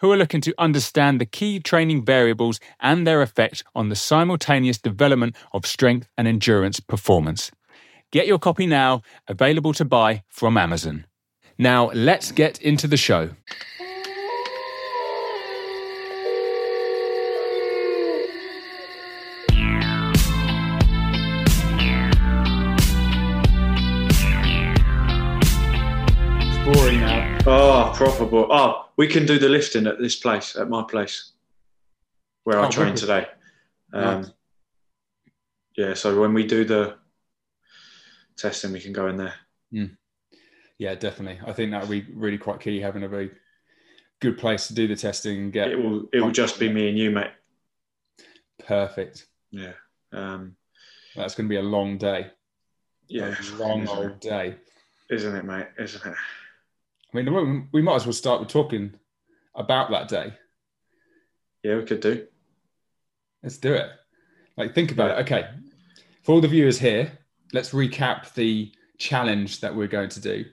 who are looking to understand the key training variables and their effect on the simultaneous development of strength and endurance performance. Get your copy now, available to buy from Amazon. Now, let's get into the show. boring. Oh, proper boy. Oh, we can do the lifting at this place, at my place, where I train wicked. today. Um, Nice. Yeah, so when we do the testing, we can go in there. Yeah, definitely. I think that would be really quite key having a very good place to do the testing and get It will. It will just be me and you, mate. perfect. Yeah. Um, That's going to be a long day. yeah. a long old day. Isn't it, mate? Isn't it? I mean, we- might as well start with talking about that day. Yeah, we could do. Let's do it. Like, think about it. Okay. For all the viewers here, let's recap the challenge that we're going to do.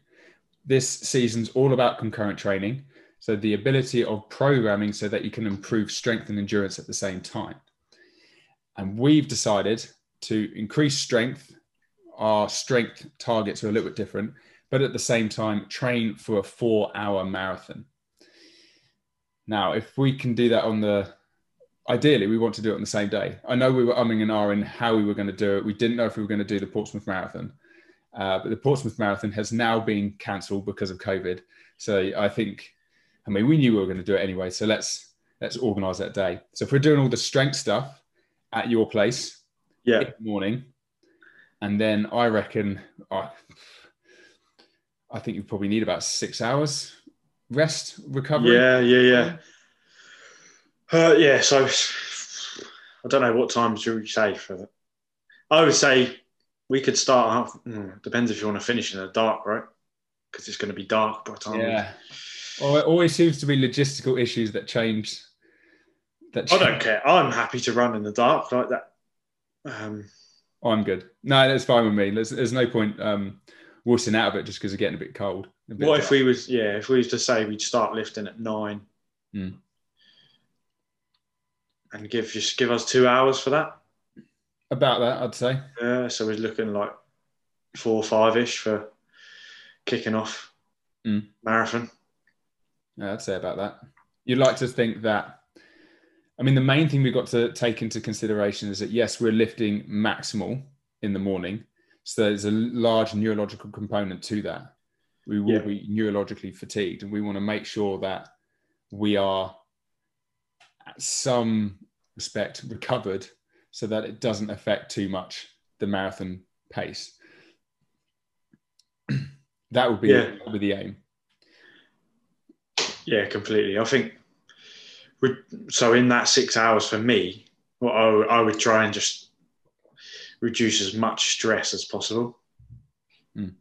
This season's all about concurrent training. So, the ability of programming so that you can improve strength and endurance at the same time. And we've decided to increase strength. Our strength targets are a little bit different, but at the same time, train for a four hour marathon. Now, if we can do that on the ideally we want to do it on the same day. I know we were umming and ahhing how we were going to do it. We didn't know if we were going to do the Portsmouth Marathon, uh, but the Portsmouth Marathon has now been cancelled because of COVID. So I think, I mean, we knew we were going to do it anyway. So let's let's organise that day. So if we're doing all the strength stuff at your place Yeah. in the morning, and then I reckon I, I think you probably need about six hours rest recovery. Yeah, yeah, yeah. Uh, yeah, so I don't know what time should we say for that. I would say we could start. Half, mm, depends if you want to finish in the dark, right? Because it's going to be dark by the time. we- Yeah. Well, it always seems to be logistical issues that change. That I don't care. I'm happy to run in the dark like that. Um, I'm good. No, that's fine with me. There's, there's no point um, wussing out of it just because it's getting a bit cold. a bit what if we was yeah? If we was to say we'd start lifting at nine, Hmm. and give just give us two hours for that. about that? I'd say. Yeah, so we're looking like four or five ish for kicking off Hmm. marathon. Yeah, I'd say about that. You'd like to think that. I mean, the main thing we've got to take into consideration is that yes, we're lifting maximal in the morning, so there's a large neurological component to that. We will Yeah. be neurologically fatigued, and we want to make sure that we are, at some respect, recovered, so that it doesn't affect too much the marathon pace. that would be Yeah. that would be the aim. Yeah, completely. I think we so in that six hours for me, what I, I would try and just reduce as much stress as possible, Mm.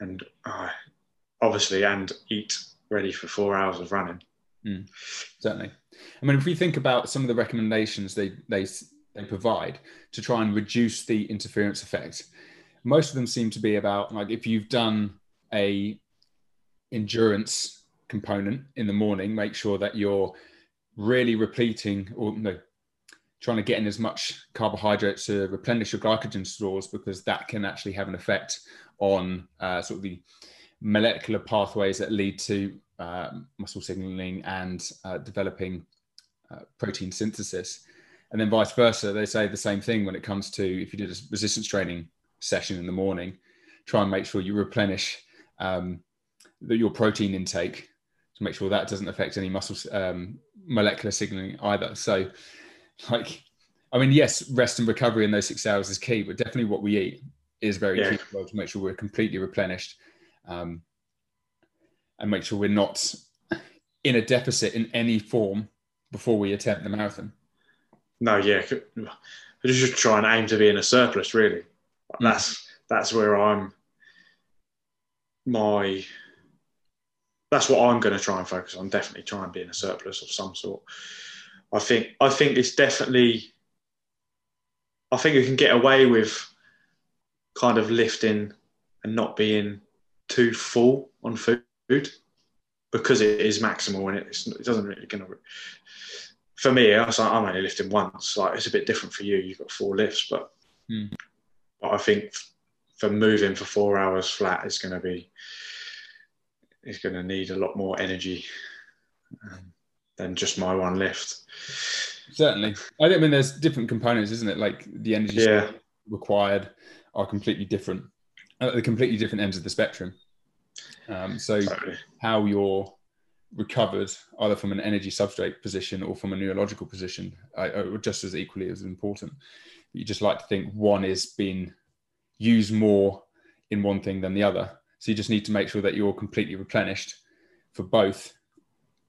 and uh, obviously, and eat ready for four hours of running. certainly. I mean, if we think about some of the recommendations they they they provide to try and reduce the interference effect, most of them seem to be about like if you've done a endurance component in the morning, make sure that you're really repleting or no trying to get in as much carbohydrates to replenish your glycogen stores because that can actually have an effect on uh, sort of the molecular pathways that lead to uh, muscle signaling and uh, developing uh, protein synthesis. And then vice versa, they say the same thing when it comes to if you did a resistance training session in the morning, try and make sure you replenish um, the, your protein intake to make sure that doesn't affect any muscle um, molecular signaling either. So, like, I mean, yes, rest and recovery in those six hours is key, but definitely what we eat is very Yeah. key well to make sure we're completely replenished um, and make sure we're not in a deficit in any form before we attempt the marathon. No, yeah, I just try and aim to be in a surplus. Really, mm. that's that's where I'm. My that's what I'm going to try and focus on. Definitely try and be in a surplus of some sort. I think I think it's definitely. I think we can get away with kind of lifting and not being too full on food because it is maximal and it's, it doesn't really to. For me, I I'm only lifting once. Like it's a bit different for you. You've got four lifts, but, mm. but I think for moving for four hours flat is going to be is going to need a lot more energy um, than just my one lift. Certainly, I mean there's different components, isn't it? Like the energy yeah. required are completely different at the completely different ends of the spectrum. Um, so totally. how you're recovered, either from an energy substrate position or from a neurological position, are just as equally as important. You just like to think one is being used more in one thing than the other. So you just need to make sure that you're completely replenished for both,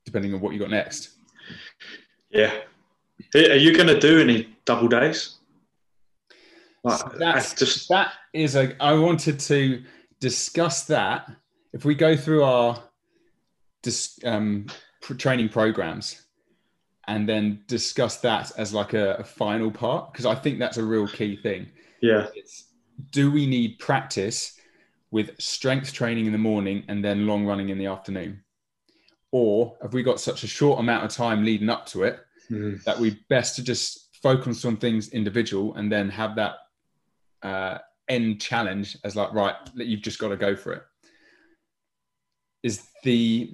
depending on what you got next. Yeah. Are you going to do any double days? So that's just that is a. I wanted to discuss that. If we go through our dis, um, training programs and then discuss that as like a, a final part, because I think that's a real key thing. Yeah. It's, do we need practice with strength training in the morning and then long running in the afternoon? Or have we got such a short amount of time leading up to it mm. that we best to just focus on things individual and then have that uh, end challenge as like right you've just got to go for it is the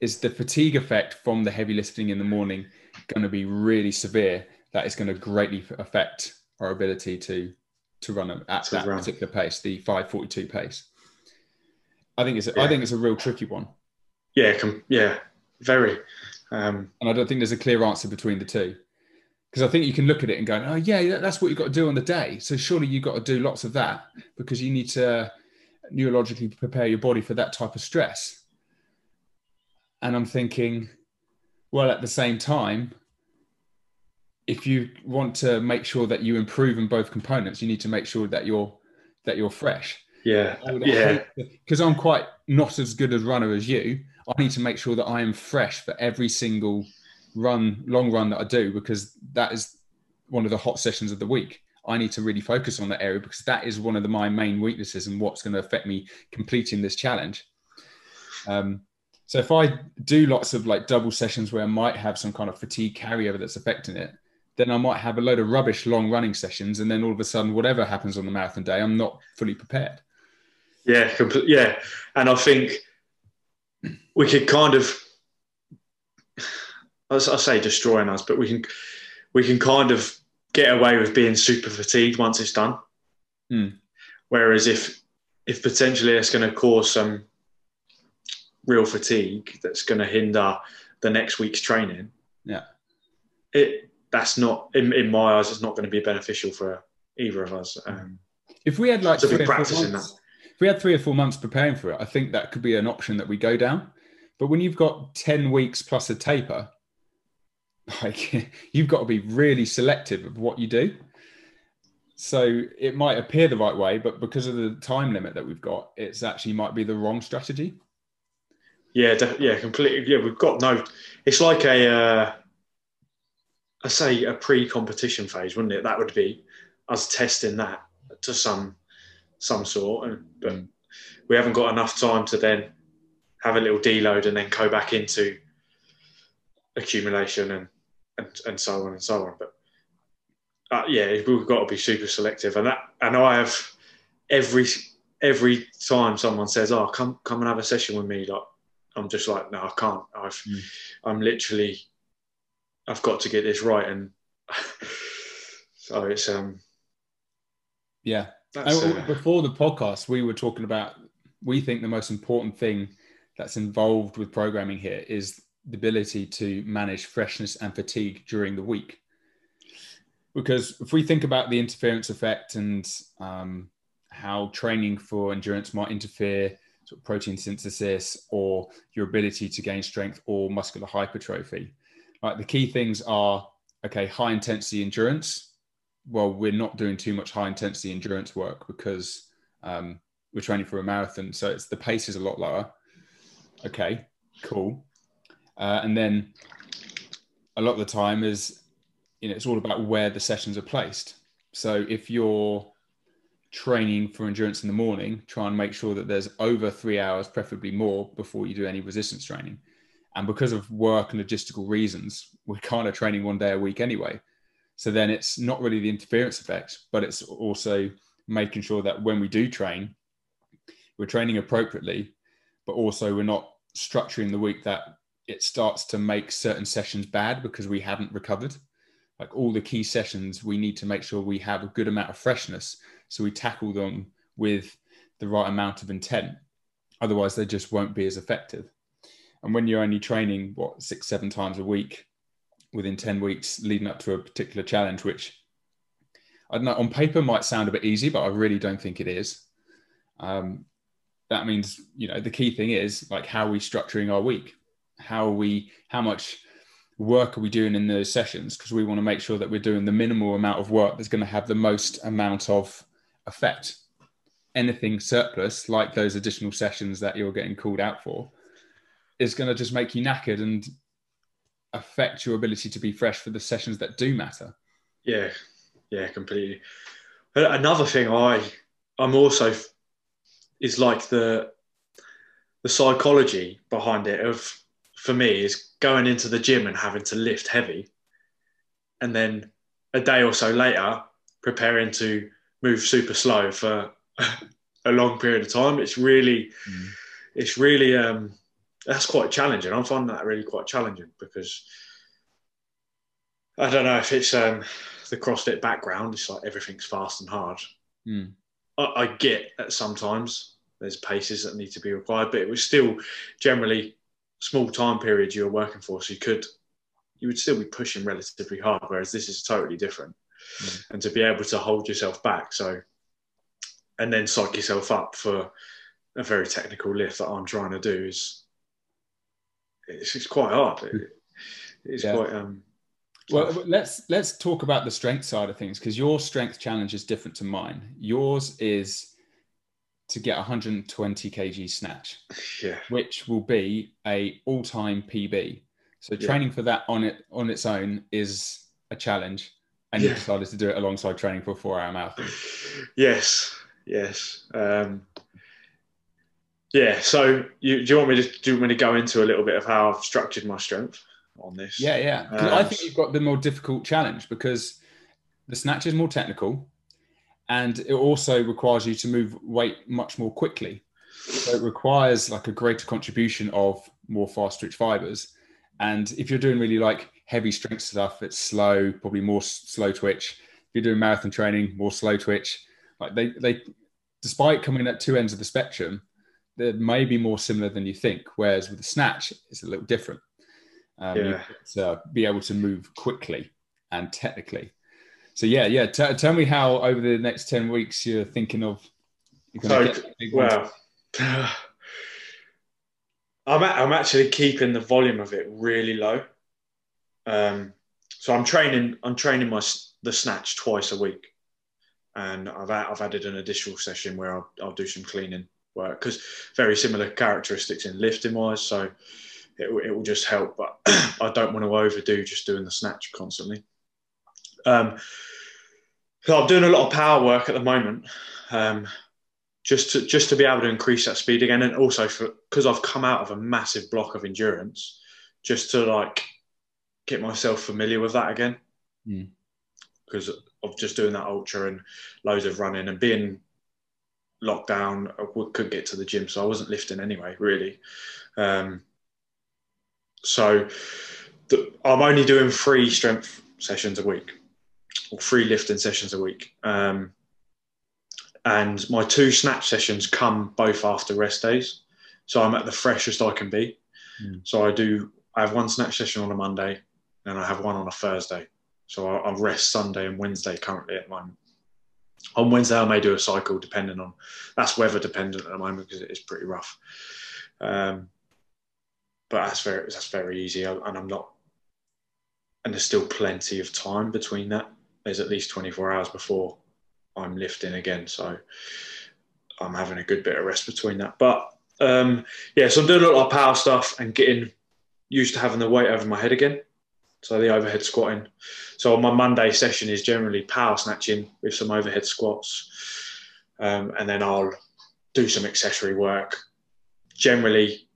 is the fatigue effect from the heavy lifting in the morning going to be really severe that is going to greatly affect our ability to to run at to that run. particular pace the 542 pace i think it's a, yeah. i think it's a real tricky one yeah com- yeah very um, and i don't think there's a clear answer between the two because I think you can look at it and go, oh yeah, that's what you've got to do on the day. So surely you've got to do lots of that because you need to neurologically prepare your body for that type of stress. And I'm thinking, well, at the same time, if you want to make sure that you improve in both components, you need to make sure that you're that you're fresh. Yeah, yeah. Because I'm quite not as good a runner as you. I need to make sure that I am fresh for every single run, long run that I do, because that is one of the hot sessions of the week. I need to really focus on that area because that is one of the, my main weaknesses and what's going to affect me completing this challenge. Um, so if I do lots of like double sessions where I might have some kind of fatigue carryover that's affecting it, then I might have a load of rubbish long running sessions, and then all of a sudden, whatever happens on the marathon day, I'm not fully prepared. Yeah, yeah, and I think we could kind of I say destroying us, but we can we can kind of get away with being super fatigued once it's done. Mm. Whereas if if potentially it's going to cause some real fatigue that's going to hinder the next week's training, yeah, it that's not in, in my eyes. It's not going to be beneficial for either of us. Um, if we had like three or practicing months, if we had three or four months preparing for it, I think that could be an option that we go down. But when you've got ten weeks plus a taper, like you've got to be really selective of what you do. So it might appear the right way but because of the time limit that we've got it's actually might be the wrong strategy. Yeah yeah completely yeah we've got no it's like a uh, I say a pre-competition phase wouldn't it? That would be us testing that to some some sort and but we haven't got enough time to then have a little deload and then go back into accumulation and and, and so on and so on. But uh, yeah, we've got to be super selective, and that and I have every every time someone says, "Oh, come come and have a session with me," like I'm just like, "No, I can't. I've mm. I'm literally I've got to get this right," and so it's um yeah. Uh, before the podcast, we were talking about we think the most important thing that's involved with programming here is the ability to manage freshness and fatigue during the week. Because if we think about the interference effect and um, how training for endurance might interfere sort of protein synthesis or your ability to gain strength or muscular hypertrophy. Like the key things are okay, high intensity endurance. Well, we're not doing too much high intensity endurance work because um, we're training for a marathon, so it's the pace is a lot lower. Okay, cool. Uh, and then a lot of the time is you know it's all about where the sessions are placed. So if you're training for endurance in the morning, try and make sure that there's over three hours, preferably more, before you do any resistance training. And because of work and logistical reasons, we're kind of training one day a week anyway. So then it's not really the interference effect, but it's also making sure that when we do train, we're training appropriately, but also we're not structuring the week that it starts to make certain sessions bad because we haven't recovered. Like all the key sessions, we need to make sure we have a good amount of freshness. So we tackle them with the right amount of intent. Otherwise, they just won't be as effective. And when you're only training, what, six, seven times a week within 10 weeks leading up to a particular challenge, which I don't know, on paper might sound a bit easy, but I really don't think it is. Um, that means, you know, the key thing is like, how are we structuring our week? How are we, how much work are we doing in those sessions? Because we want to make sure that we're doing the minimal amount of work that's going to have the most amount of effect. Anything surplus, like those additional sessions that you're getting called out for, is going to just make you knackered and affect your ability to be fresh for the sessions that do matter. Yeah, yeah, completely. Another thing I I'm also is like the the psychology behind it of for me is going into the gym and having to lift heavy and then a day or so later preparing to move super slow for a long period of time it's really mm. it's really um that's quite challenging i find that really quite challenging because i don't know if it's um the crossfit background it's like everything's fast and hard mm. I, I get that sometimes there's paces that need to be required, but it was still generally small time periods you were working for, so you could you would still be pushing relatively hard. Whereas this is totally different, mm. and to be able to hold yourself back, so and then psych yourself up for a very technical lift that I'm trying to do is it's, it's quite hard. It, it's yeah. quite um, well, let's let's talk about the strength side of things because your strength challenge is different to mine. Yours is to get 120 kg snatch, yeah. which will be a all-time PB. So yeah. training for that on it on its own is a challenge, and yeah. you decided to do it alongside training for a four-hour marathon. Yes, yes, um, yeah. So you, do you want me to do you want me to go into a little bit of how I've structured my strength on this? Yeah, yeah. Um, I think you've got the more difficult challenge because the snatch is more technical and it also requires you to move weight much more quickly. So it requires like a greater contribution of more fast twitch fibers. And if you're doing really like heavy strength stuff, it's slow, probably more slow twitch. If you're doing marathon training, more slow twitch. Like they, they, despite coming at two ends of the spectrum, they may be more similar than you think. Whereas with the snatch, it's a little different. Um, yeah. to be able to move quickly and technically. So yeah, yeah. T- tell me how over the next ten weeks you're thinking of. You're so well, I'm I'm actually keeping the volume of it really low. Um, so I'm training I'm training my the snatch twice a week, and I've I've added an additional session where I'll, I'll do some cleaning work because very similar characteristics in lifting wise. So it, it will just help, but I don't want to overdo just doing the snatch constantly. Um, so I'm doing a lot of power work at the moment, um, just to just to be able to increase that speed again, and also because I've come out of a massive block of endurance, just to like get myself familiar with that again. Because mm. of just doing that ultra and loads of running and being locked down, I couldn't get to the gym, so I wasn't lifting anyway, really. Um, so the, I'm only doing three strength sessions a week or three lifting sessions a week. Um, and my two snatch sessions come both after rest days. So I'm at the freshest I can be. Mm. So I do, I have one snatch session on a Monday and I have one on a Thursday. So I, I rest Sunday and Wednesday currently at the moment. On Wednesday, I may do a cycle, depending on that's weather dependent at the moment because it is pretty rough. Um, but that's very that's very easy, and I'm not. And there's still plenty of time between that. There's at least 24 hours before I'm lifting again, so I'm having a good bit of rest between that. But um, yeah, so I'm doing a lot of power stuff and getting used to having the weight over my head again. So the overhead squatting. So my Monday session is generally power snatching with some overhead squats, um, and then I'll do some accessory work. Generally,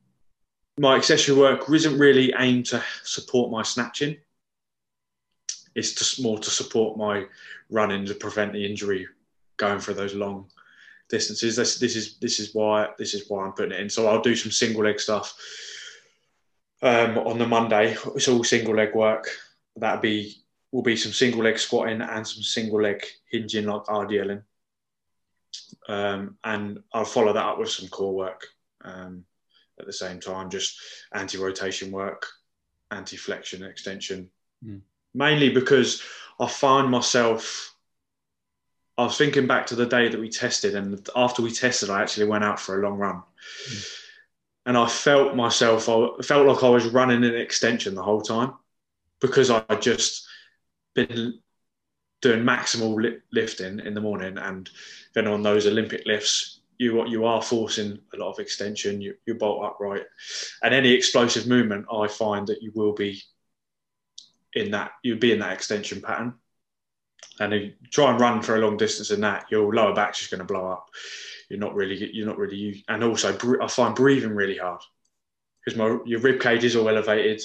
my accessory work isn't really aimed to support my snatching. It's just more to support my running to prevent the injury going for those long distances. This, this is this is why this is why I'm putting it in. So I'll do some single leg stuff um, on the Monday. It's all single leg work. That'll be will be some single leg squatting and some single leg hinging like RDLing. Um, and I'll follow that up with some core work um, at the same time, just anti rotation work, anti flexion extension. Mm. Mainly because I find myself I was thinking back to the day that we tested, and after we tested, I actually went out for a long run, mm. And I felt myself. I felt like I was running an extension the whole time because I just been doing maximal li- lifting in the morning, and then on those Olympic lifts, you you are forcing a lot of extension. You, you bolt upright, and any explosive movement, I find that you will be in that you'll be in that extension pattern and if you try and run for a long distance in that, your lower back's just going to blow up. You're not really, you're not really, and also I find breathing really hard because my your rib cage is all elevated.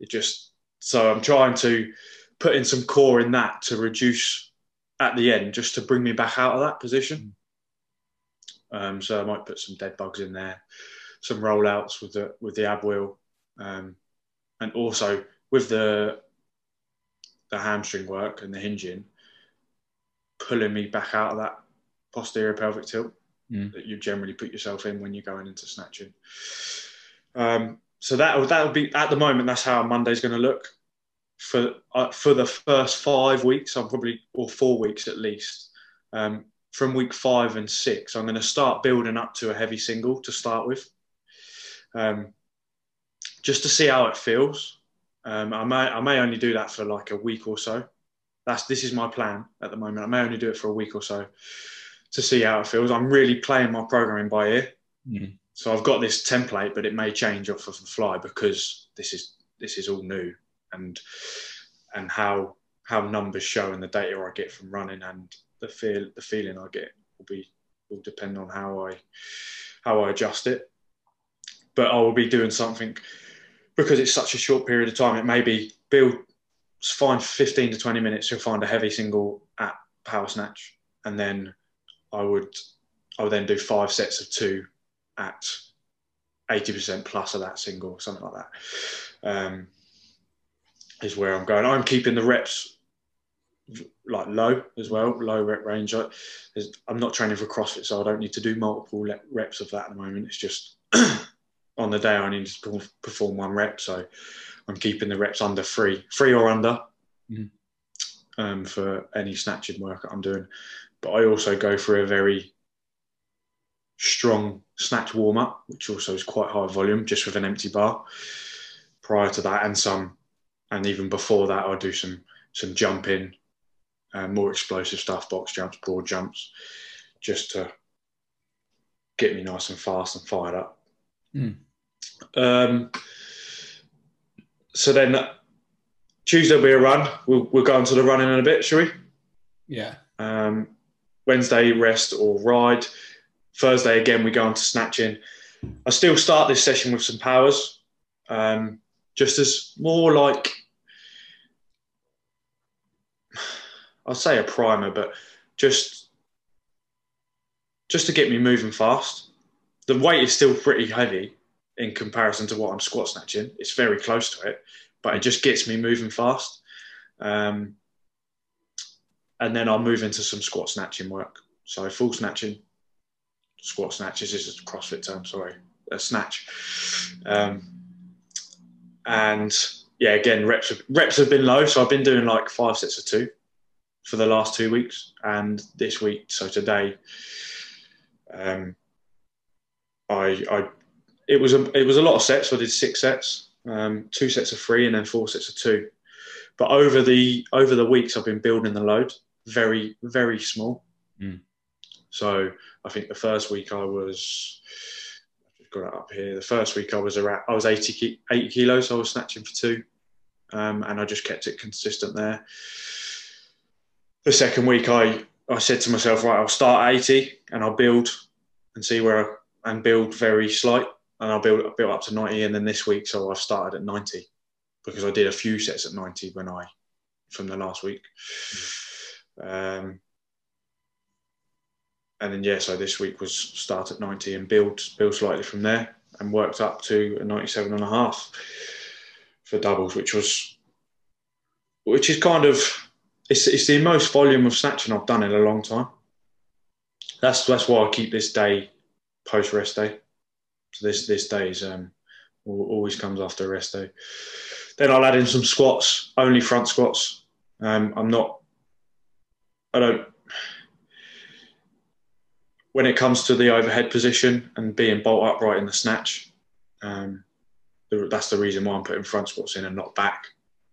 It just so I'm trying to put in some core in that to reduce at the end, just to bring me back out of that position. Um, so I might put some dead bugs in there, some rollouts with the with the ab wheel, um, and also with the the hamstring work and the hinging pulling me back out of that posterior pelvic tilt mm. that you generally put yourself in when you're going into snatching. Um, so that that would be at the moment. That's how Monday's going to look for uh, for the first five weeks. I'm probably or four weeks at least. Um, from week five and six, I'm going to start building up to a heavy single to start with, um, just to see how it feels. Um, I may I may only do that for like a week or so, that's this is my plan at the moment. I may only do it for a week or so to see how it feels. I'm really playing my programming by ear. Mm. So I've got this template, but it may change off of the fly because this is this is all new and and how how numbers show and the data I get from running and the feel the feeling I get will be will depend on how I how I adjust it. But I will be doing something because it's such a short period of time. It may be build find 15 to 20 minutes to find a heavy single at power snatch and then i would i would then do five sets of two at 80% plus of that single something like that um, is where i'm going i'm keeping the reps like low as well low rep range I, i'm not training for crossfit so i don't need to do multiple reps of that at the moment it's just on the day i need to perform one rep so I'm keeping the reps under three, three or under, mm. um, for any snatching work I'm doing. But I also go for a very strong snatch warm up, which also is quite high volume, just with an empty bar. Prior to that, and some, and even before that, I do some some jumping, uh, more explosive stuff, box jumps, broad jumps, just to get me nice and fast and fired up. Mm. Um, so then Tuesday will be a run. We'll, we'll go into the running in a bit, shall we? Yeah. Um, Wednesday, rest or ride. Thursday, again, we go on to snatching. I still start this session with some powers, um, just as more like, I'd say a primer, but just just to get me moving fast. The weight is still pretty heavy, in comparison to what I'm squat snatching. It's very close to it, but it just gets me moving fast. Um, and then I'll move into some squat snatching work. So full snatching, squat snatches is a CrossFit term, sorry, a snatch. Um, and yeah, again, reps have, reps have been low, so I've been doing like five sets of two. for the last two weeks, and this week, so today, um, I, I, it was a, it was a lot of sets. So I did six sets, um, two sets of three, and then four sets of two. But over the over the weeks, I've been building the load very very small. Mm. So I think the first week I was I've got it up here. The first week I was around I was 80, 80 kilos. I was snatching for two, um, and I just kept it consistent there. The second week I I said to myself, right, I'll start at 80 and I'll build and see where I, and build very slight and I'll build build up to 90 and then this week so I've started at 90 because I did a few sets at 90 when I from the last week. Mm. Um, and then yeah, so this week was start at 90 and build build slightly from there and worked up to a 97 and a half for doubles, which was which is kind of it's, it's the most volume of snatching I've done in a long time. That's that's why I keep this day post rest day. So this this day is um, always comes after rest day. Then I'll add in some squats, only front squats. Um, I'm not. I don't when it comes to the overhead position and being bolt upright in the snatch, um, that's the reason why I'm putting front squats in and not back.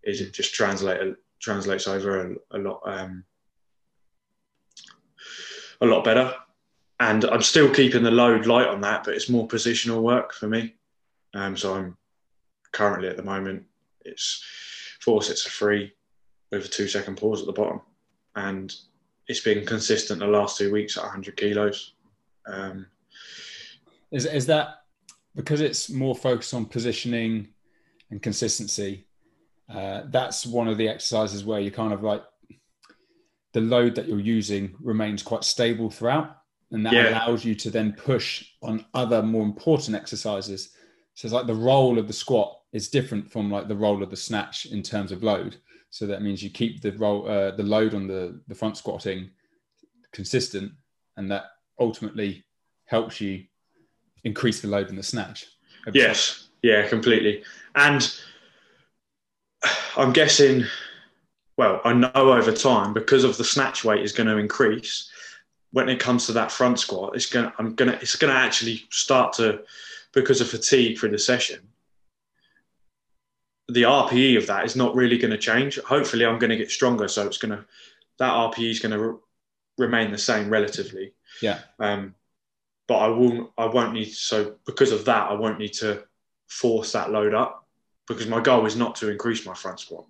Is it just translate translates over a, a lot um, a lot better, and I'm still keeping the load light on that, but it's more positional work for me. Um, so I'm currently at the moment it's four sets of three with a two second pause at the bottom, and it's been consistent the last two weeks at 100 kilos. Um, is is that because it's more focused on positioning and consistency? Uh, that's one of the exercises where you kind of like the load that you're using remains quite stable throughout, and that yeah. allows you to then push on other more important exercises. So it's like the role of the squat is different from like the role of the snatch in terms of load. So that means you keep the role, uh, the load on the the front squatting consistent, and that ultimately helps you increase the load in the snatch. Yes, yeah, completely. And I'm guessing, well, I know over time because of the snatch weight is going to increase. When it comes to that front squat, it's going. To, I'm going to. It's going to actually start to, because of fatigue through the session the RPE of that is not really going to change. Hopefully, I'm going to get stronger, so it's going to that RPE is going to re- remain the same relatively. Yeah. Um, but I won't. I won't need so because of that I won't need to force that load up because my goal is not to increase my front squat.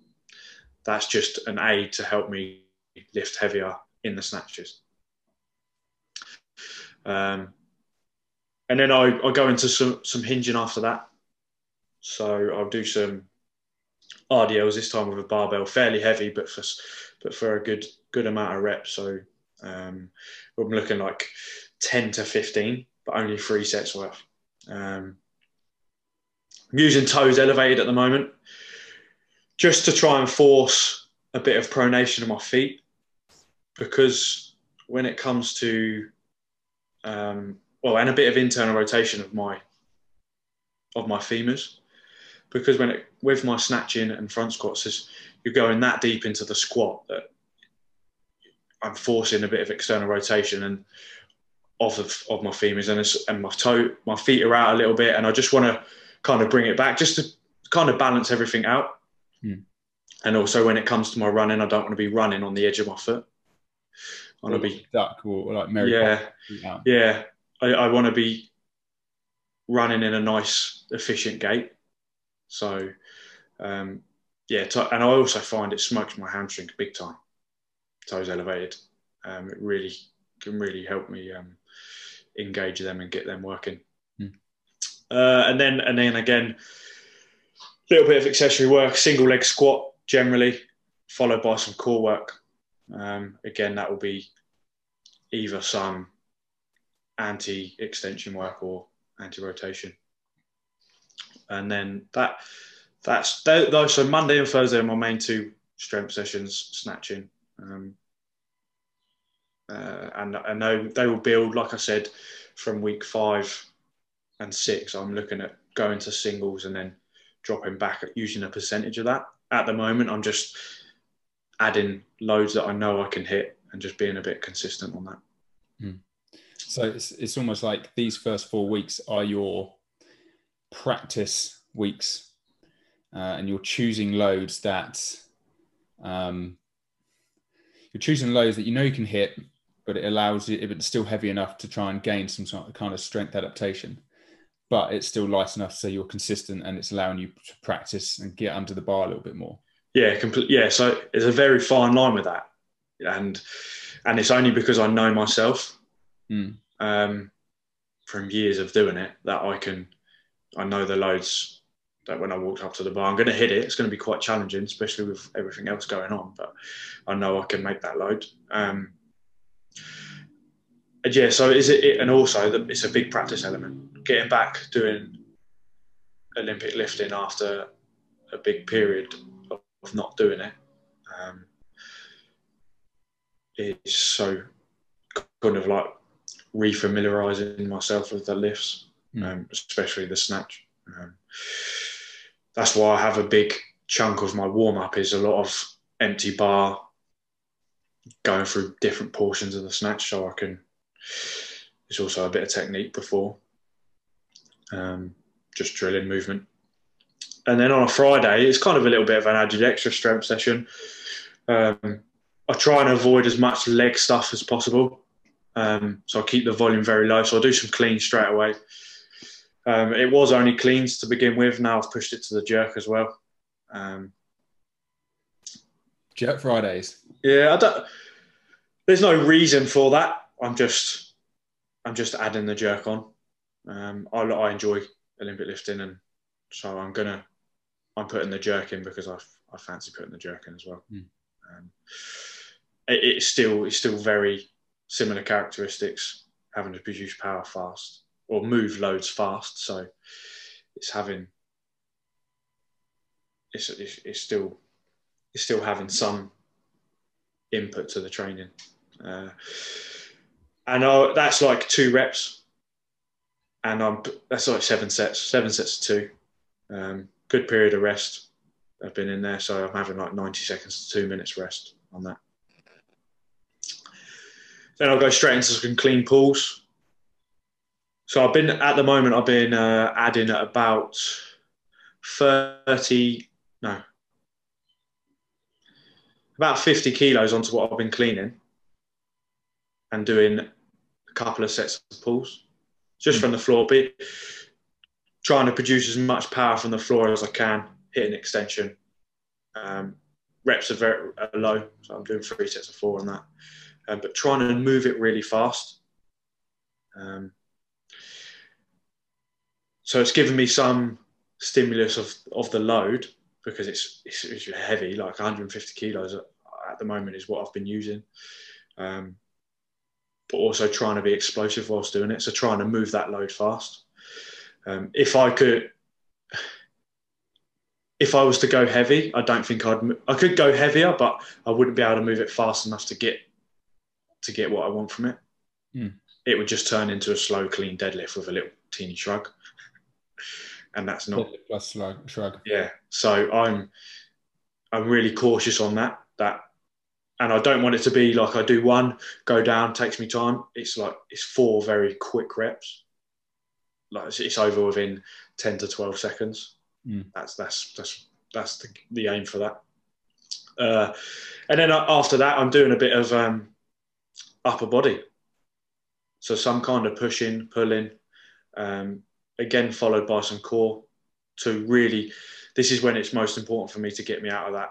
That's just an aid to help me lift heavier in the snatches. Um, and then I, I go into some, some hinging after that. So I'll do some RDLs this time with a barbell, fairly heavy, but for but for a good good amount of reps. So um, I'm looking like 10 to 15, but only three sets worth. Um, I'm using toes elevated at the moment just to try and force a bit of pronation of my feet because when it comes to um, well and a bit of internal rotation of my of my femurs because when it with my snatching and front squats is you're going that deep into the squat that I'm forcing a bit of external rotation and off of, of my femurs and, and my toe, my feet are out a little bit, and I just want to kind of bring it back just to kind of balance everything out. Hmm. And also, when it comes to my running, I don't want to be running on the edge of my foot. I want to be duck or like Mary. Yeah, Potter. yeah. I, I want to be running in a nice, efficient gait. So, um, yeah, and I also find it smokes my hamstrings big time. Toes elevated. Um, it really can really help me um, engage them and get them working. Hmm. Uh, and then and then again, a little bit of accessory work, single leg squat generally, followed by some core work. Um, again, that will be either some anti extension work or anti rotation. And then that that's those. So Monday and Thursday are my main two strength sessions, snatching. Um, uh, and I know they will build, like I said, from week five and six. I'm looking at going to singles and then dropping back using a percentage of that. At the moment, I'm just adding loads that I know I can hit and just being a bit consistent on that. Mm. So it's, it's almost like these first four weeks are your practice weeks, uh, and you're choosing loads that um, you're choosing loads that you know you can hit, but it allows you, if it's still heavy enough to try and gain some sort of kind of strength adaptation, but it's still light enough so you're consistent and it's allowing you to practice and get under the bar a little bit more. Yeah, complete. Yeah, so it's a very fine line with that, and and it's only because I know myself mm. um, from years of doing it that I can, I know the loads that when I walked up to the bar, I'm going to hit it. It's going to be quite challenging, especially with everything else going on. But I know I can make that load. Um, and yeah, so is it, and also it's a big practice element. Getting back doing Olympic lifting after a big period of not doing it um, is so kind of like refamiliarizing myself with the lifts, mm. um, especially the snatch. Um, that's why I have a big chunk of my warm up is a lot of empty bar, going through different portions of the snatch, so I can. It's also a bit of technique before, um, just drilling movement, and then on a Friday it's kind of a little bit of an added extra strength session. Um, I try and avoid as much leg stuff as possible. Um, so I keep the volume very low. So I'll do some clean straight away. Um, it was only cleans to begin with. Now I've pushed it to the jerk as well. Um, jerk Fridays. Yeah, I don't. There's no reason for that. I'm just, I'm just adding the jerk on. Um, I, I enjoy Olympic lifting, and so I'm gonna, I'm putting the jerk in because I, I fancy putting the jerk in as well. Mm. It, it's still, it's still very similar characteristics, having to produce power fast or move loads fast. So it's having it's, it's, it's still it's still having some input to the training, uh, and I, that's like two reps, and I'm that's like seven sets, seven sets of two. Um, good period of rest. I've been in there, so I'm having like 90 seconds to two minutes rest on that. Then I'll go straight into some clean pulls. So I've been at the moment. I've been uh, adding about thirty, no, about fifty kilos onto what I've been cleaning, and doing a couple of sets of pulls, just mm. from the floor. Be trying to produce as much power from the floor as I can, Hit an extension. Um, reps are very are low, so I'm doing three sets of four on that. Um, but trying to move it really fast. Um, so it's given me some stimulus of, of the load because it's, it's, it's heavy, like 150 kilos at, at, the moment is what I've been using. Um, but also trying to be explosive whilst doing it. So trying to move that load fast. Um, if I could, if I was to go heavy, I don't think I'd. I could go heavier, but I wouldn't be able to move it fast enough to get to get what I want from it. Mm. It would just turn into a slow, clean deadlift with a little teeny shrug and that's not plus shrug. shrug. Yeah, so I'm I'm really cautious on that. That and I don't want it to be like I do one, go down, takes me time. It's like it's four very quick reps. Like it's, it's over within ten to twelve seconds. Mm. That's that's that's that's the, the aim for that. Uh, and then after that, I'm doing a bit of um, upper body. So some kind of pushing, pulling, um, again followed by some core to really this is when it's most important for me to get me out of that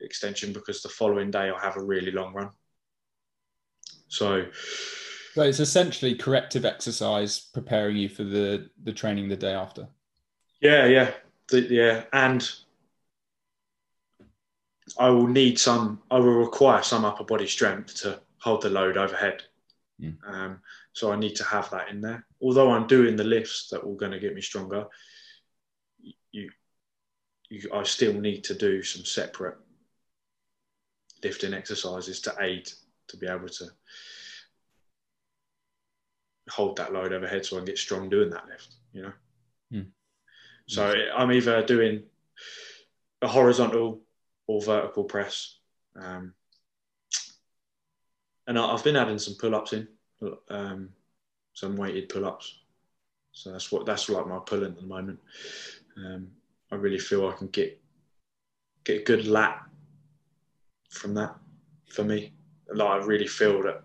extension because the following day I'll have a really long run. So so it's essentially corrective exercise preparing you for the the training the day after. Yeah, yeah. The, yeah, and I will need some I will require some upper body strength to hold the load overhead. Mm. Um, so I need to have that in there. Although I'm doing the lifts that are going to get me stronger, you, you, I still need to do some separate lifting exercises to aid to be able to hold that load overhead so I can get strong doing that lift, you know. Mm. So I'm either doing a horizontal or vertical press Um, and I've been adding some pull ups in, um, some weighted pull ups. So that's what that's like my pulling at the moment. Um, I really feel I can get get a good lat from that for me. Like I really feel that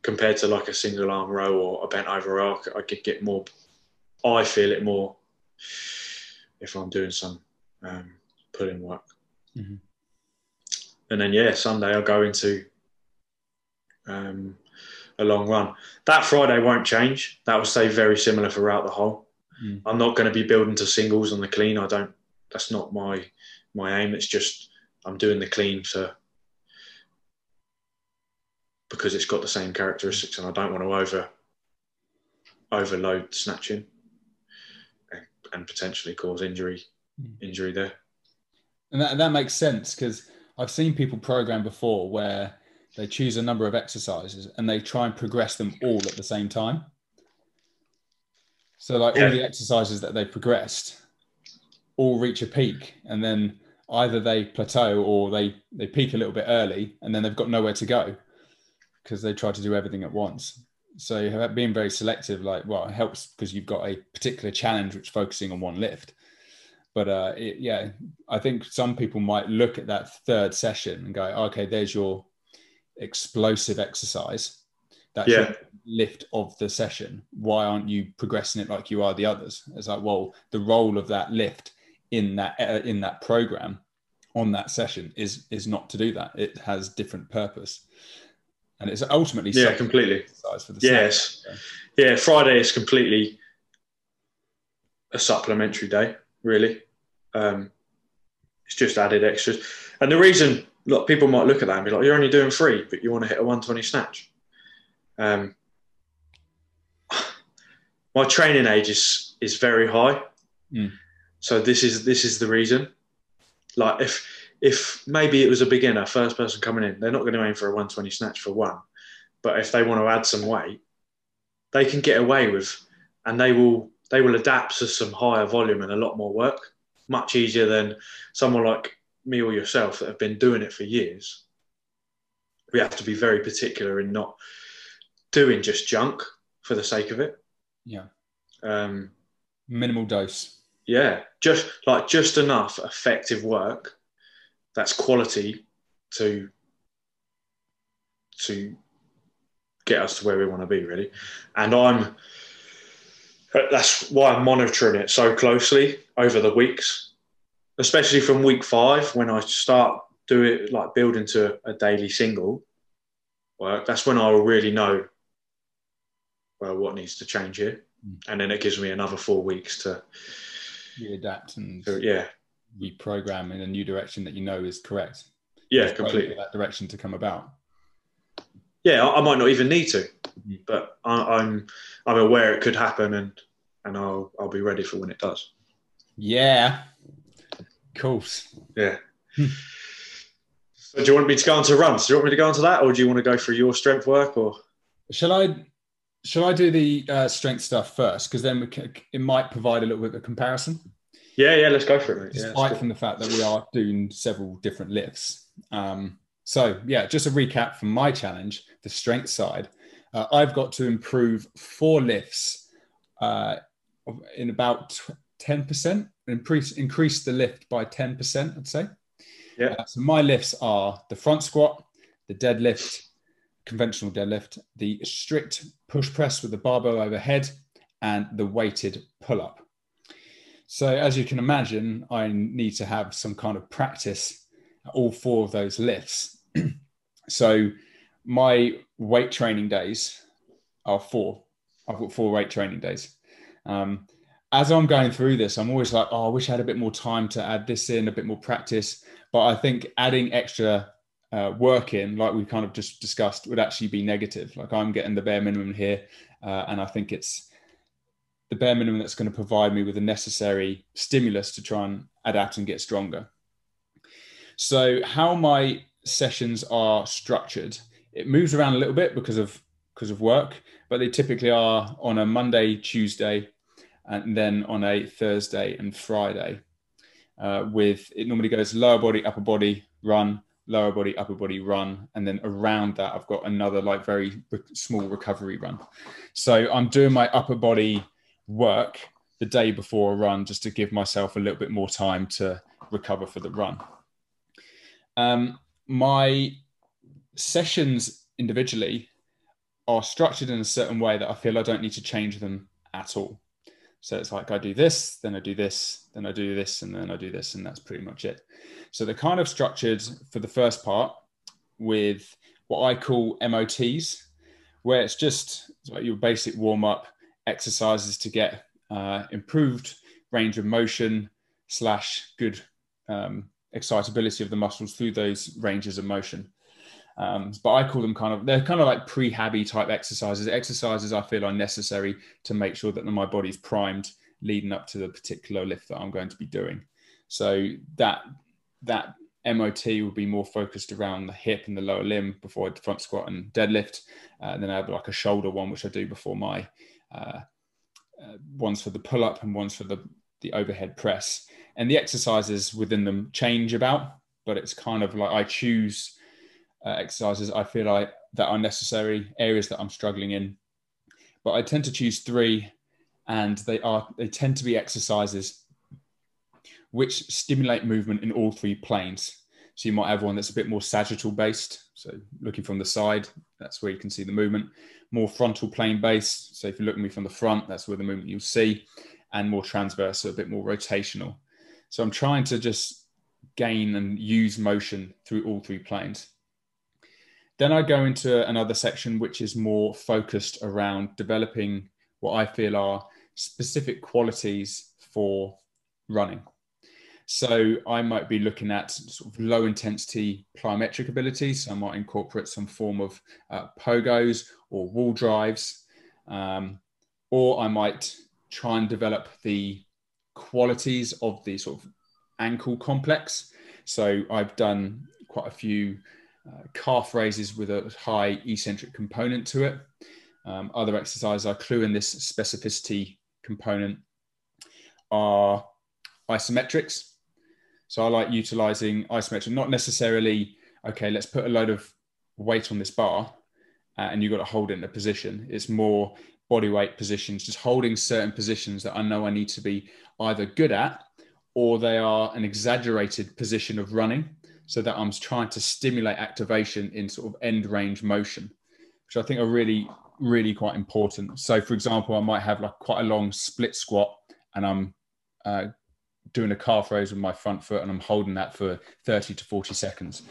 compared to like a single arm row or a bent over row, I could get more. I feel it more if I'm doing some um, pulling work. Mhm. And then yeah, Sunday I'll go into um, a long run. That Friday won't change. That will stay very similar throughout the whole. Mm. I'm not going to be building to singles on the clean. I don't. That's not my my aim. It's just I'm doing the clean to because it's got the same characteristics, and I don't want to over overload snatching and, and potentially cause injury Mm. injury there. And that, that makes sense because I've seen people program before where they choose a number of exercises and they try and progress them all at the same time. So, like Yeah. all the exercises that they've progressed all reach a peak, and then either they plateau or they they peak a little bit early, and then they've got nowhere to go because they try to do everything at once. So, being very selective, like well, it helps because you've got a particular challenge which focusing on one lift. But uh, it, yeah, I think some people might look at that third session and go, okay, there's your explosive exercise. That's Yeah. your lift of the session. Why aren't you progressing it like you are the others? It's like, well, the role of that lift in that uh, in that program on that session is is not to do that. It has different purpose, and it's ultimately Yeah, completely. exercise for the same. Yes. Yeah, Friday is completely a supplementary day, really. Um, it's just added extras. And the reason look, people might look at that and be like, you're only doing three, but you want to hit a 120 snatch. Um, my training age is, is very high. Mm. So this is this is the reason. Like if if maybe it was a beginner, first person coming in, they're not going to aim for a 120 snatch for one. But if they want to add some weight, they can get away with and they will they will adapt to some higher volume and a lot more work much easier than someone like me or yourself that have been doing it for years we have to be very particular in not doing just junk for the sake of it Yeah. um, Minimal dose. yeah just like just enough effective work that's quality to to get us to where we want to be really and i'm that's why i'm monitoring it so closely over the weeks especially from week five when i start do it like build into a daily single work that's when i will really know well what needs to change here Mm. and then it gives me another four weeks to, Readapt and to yeah reprogram in a new direction that you know is correct. yeah Just completely that direction to come about. yeah, I, I might not even need to, Mhm. but I, I'm I'm aware it could happen, and and I'll I'll be ready for when it does. Yeah. Cool. Yeah. So do you want me to go on to runs? Do you want me to go on to that, or do you want to go through your strength work? Or Shall I? Shall I do the uh, strength stuff first? Because then we can, it might provide a little bit of comparison, yeah, yeah, let's go for it. Mate. Despite good. from the fact that we are doing several different lifts. Um, so yeah, just a recap from my challenge, the strength side. Uh, I've got to improve four lifts uh, in about ten percent. Increase increase the lift by ten percent. I'd say. Yeah. Uh, so my lifts are the front squat, the deadlift, conventional deadlift, the strict push press with the barbell overhead, and the weighted pull up. So, as you can imagine, I need to have some kind of practice at all four of those lifts. so, my weight training days are four. I've got four weight training days. Um, as I'm going through this, I'm always like, oh, I wish I had a bit more time to add this in, a bit more practice. But I think adding extra uh, work in, like we kind of just discussed, would actually be negative. Like I'm getting the bare minimum here, uh, and I think it's the bare minimum that's going to provide me with the necessary stimulus to try and adapt and get stronger. So, how my sessions are structured, it moves around a little bit because of because of work, but they typically are on a Monday, Tuesday, and then on a Thursday and Friday. Uh, with it normally goes lower body, upper body, run, lower body, upper body run, and then around that I've got another like very small recovery run. So I'm doing my upper body work the day before a run just to give myself a little bit more time to recover for the run. Um, my sessions individually are structured in a certain way that I feel I don't need to change them at all. So it's like I do this, then I do this, then I do this, and then I do this, and that's pretty much it. So they're kind of structured for the first part with what I call MOTs, where it's just like your basic warm up exercises to get uh, improved range of motion slash good um, excitability of the muscles through those ranges of motion. Um, but I call them kind of they're kind of like pre-habby type exercises. Exercises I feel are necessary to make sure that my body's primed leading up to the particular lift that I'm going to be doing. So that that MOT will be more focused around the hip and the lower limb before I front squat and deadlift. Uh, and then I have like a shoulder one, which I do before my uh, uh, ones for the pull up and ones for the, the overhead press. And the exercises within them change about, but it's kind of like I choose uh, exercises I feel like that are necessary, areas that I'm struggling in. But I tend to choose three, and they are they tend to be exercises which stimulate movement in all three planes. So you might have one that's a bit more sagittal based, so looking from the side, that's where you can see the movement. More frontal plane based, so if you look at me from the front, that's where the movement you'll see, and more transverse, so a bit more rotational. So I'm trying to just gain and use motion through all three planes. Then I go into another section which is more focused around developing what I feel are specific qualities for running. So I might be looking at sort of low intensity plyometric ability. So I might incorporate some form of uh, pogos or wall drives, um, or I might try and develop the qualities of the sort of ankle complex. So I've done quite a few uh, calf raises with a high eccentric component to it. Um, other exercises I clue in this specificity component are isometrics. So I like utilizing isometric, not necessarily, okay, let's put a load of weight on this bar uh, and you've got to hold it in a position. It's more body weight positions, just holding certain positions that I know I need to be either good at or they are an exaggerated position of running so that I'm trying to stimulate activation in sort of end range motion, which I think are really, really quite important. So, for example, I might have like quite a long split squat and I'm uh, doing a calf raise with my front foot and I'm holding that for 30 to 40 seconds.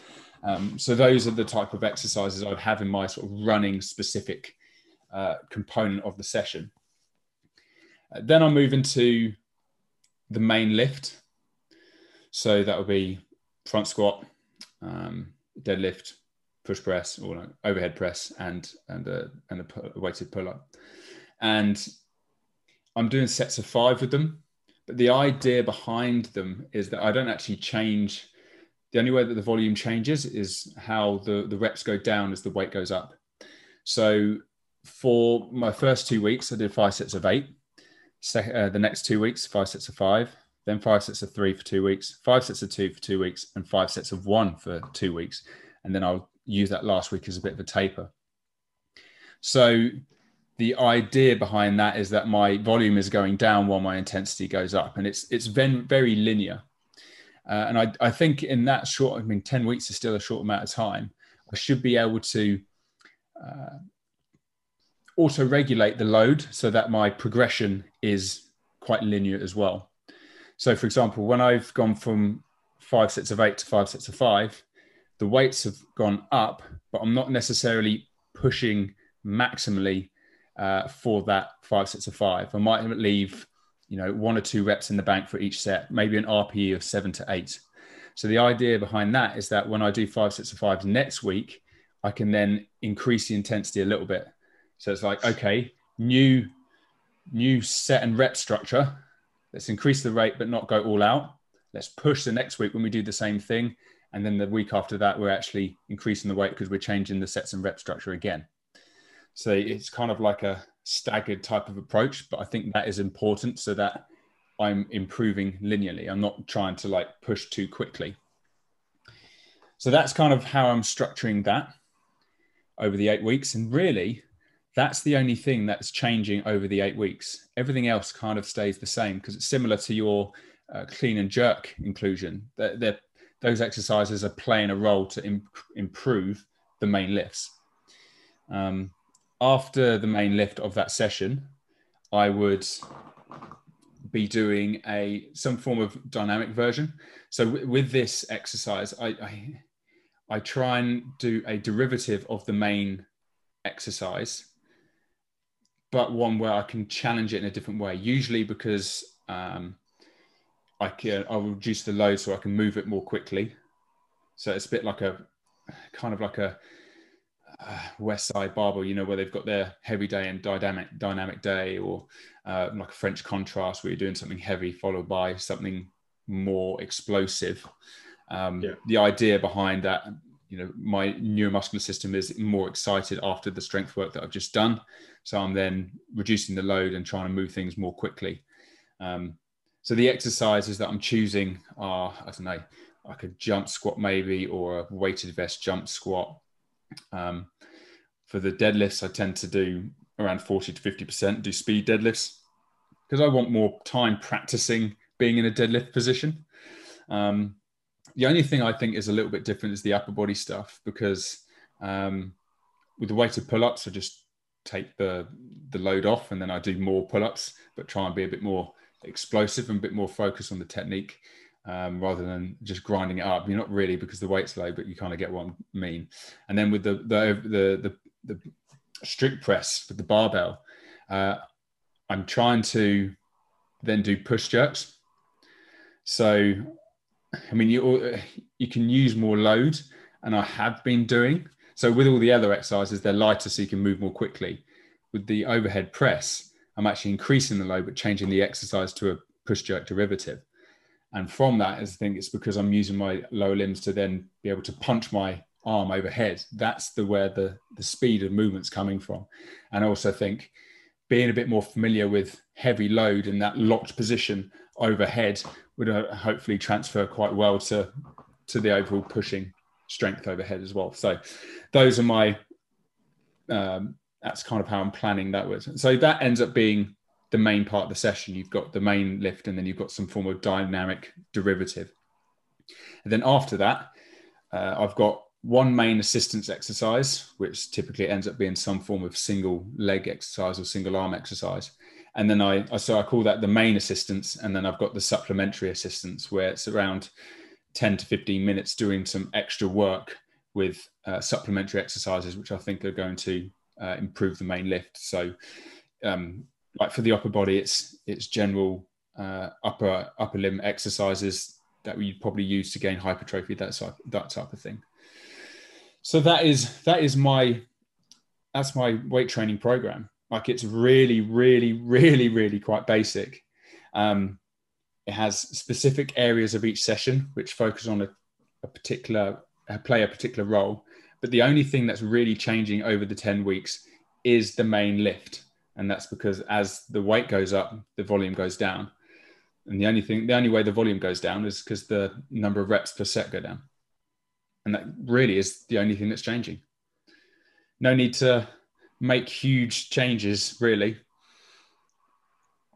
Um, so, those are the type of exercises I'd have in my sort of running specific uh, component of the session. Uh, then I'll move into the main lift. So that will be front squat, um, deadlift, push press, or like overhead press, and and a and a weighted pull up. And I'm doing sets of five with them. But the idea behind them is that I don't actually change. The only way that the volume changes is how the, the reps go down as the weight goes up. So for my first two weeks, I did five sets of eight. So, uh, the next two weeks, five sets of five then five sets of three for two weeks, five sets of two for two weeks, and five sets of one for two weeks. And then I'll use that last week as a bit of a taper. So the idea behind that is that my volume is going down while my intensity goes up, and it's it's very linear. Uh, and I, I think in that short, I mean, 10 weeks is still a short amount of time. I should be able to uh, auto regulate the load so that my progression is quite linear as well. So, for example, when I've gone from five sets of eight to five sets of five, the weights have gone up, but I'm not necessarily pushing maximally uh, for that five sets of five. I might leave, you know, one or two reps in the bank for each set, maybe an RPE of seven to eight. So the idea behind that is that when I do five sets of fives next week, I can then increase the intensity a little bit. So it's like, okay, new new set and rep structure let's increase the rate but not go all out. Let's push the next week when we do the same thing. And then the week after that, we're actually increasing the weight because we're changing the sets and rep structure again. So it's kind of like a staggered type of approach, but I think that is important so that I'm improving linearly. I'm not trying to like push too quickly. so that's kind of how I'm structuring that over the eight weeks. And really, that's the only thing that's changing over the eight weeks. Everything else kind of stays the same because it's similar to your uh, clean and jerk inclusion. They're, they're, those exercises are playing a role to Im- improve the main lifts. Um, after the main lift of that session, I would be doing a some form of dynamic version. So w- with this exercise, I, I I try and do a derivative of the main exercise, but one where I can challenge it in a different way. Usually because um, I can I'll reduce the load so I can move it more quickly. So it's a bit like a kind of like a uh, West Side Barbell, you know, where they've got their heavy day and dynamic dynamic day, or uh, like a French contrast where you're doing something heavy followed by something more explosive. Um, yeah. The idea behind that, you know, my neuromuscular system is more excited after the strength work that I've just done, so I'm then reducing the load and trying to move things more quickly. Um, so the exercises that I'm choosing are, I don't know, like a jump squat maybe, or a weighted vest jump squat. Um, for the deadlifts, I tend to do around 40 to 50%, do speed deadlifts because I want more time practicing being in a deadlift position. Um, the only thing I think is a little bit different is the upper body stuff because um, with the weighted pull ups, I just take the the load off and then I do more pull ups, but try and be a bit more explosive and a bit more focused on the technique um, rather than just grinding it up. You're not really because the weight's low, but you kind of get what I mean. And then with the the the the, the strict press with the barbell, uh, I'm trying to then do push jerks. So, I mean, you you can use more load, and I have been doing. So with all the other exercises, they're lighter, so you can move more quickly. With the overhead press, I'm actually increasing the load, but changing the exercise to a push jerk derivative. And from that, I think it's because I'm using my lower limbs to then be able to punch my arm overhead. That's the where the the speed of movement's coming from. And I also think being a bit more familiar with heavy load in that locked position overhead would uh, hopefully transfer quite well to to the overall pushing strength overhead as well. So those are my um, that's kind of how I'm planning that was. So that ends up being the main part of the session. You've got the main lift, and then you've got some form of dynamic derivative. And then after that, uh, I've got one main assistance exercise, which typically ends up being some form of single leg exercise or single arm exercise. And then I, so I call that the main assistance. And then I've got the supplementary assistance where it's around 10 to 15 minutes doing some extra work with uh, supplementary exercises, which I think are going to uh, improve the main lift. So, um, like for the upper body, it's it's general uh, upper upper limb exercises that we'd probably use to gain hypertrophy, that type, that type of thing so that is that is my that's my weight training program like it's really really really really quite basic. Um, it has specific areas of each session which focus on a, a particular uh, play a particular role. But the only thing that's really changing over the 10 weeks is the main lift. And that's because as the weight goes up the volume goes down. And the only thing the only way the volume goes down is because the number of reps per set go down. And that really is the only thing that's changing. No need to make huge changes, really.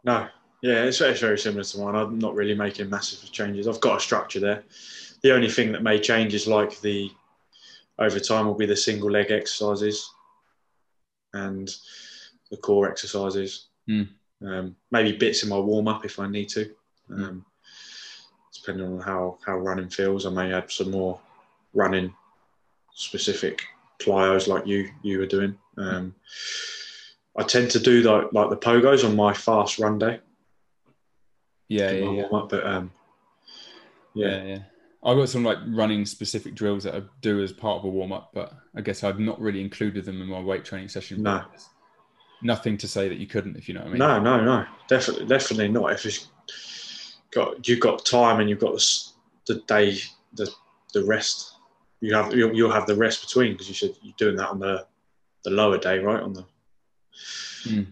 No, yeah, it's, it's very similar to mine. I'm not really making massive changes. I've got a structure there. The only thing that may change is like the over time will be the single leg exercises and the core exercises. Mm. Um, maybe bits in my warm up if I need to. Hmm. Um. Depending on how, how running feels, I may add some more running specific plyos like you you were doing. Um, I tend to do the, like the pogos on my fast run day. Yeah, yeah, yeah. Up, but um, yeah. yeah, yeah. I've got some like running specific drills that I do as part of a warm up, but I guess I've not really included them in my weight training session. No, nothing to say that you couldn't, if you know what I mean. No, no, no, definitely, definitely not. If it's got you've got time and you've got the, the day, the the rest you have you'll, you'll have the rest between because you should you're doing that on the the lower day, right? On the mm.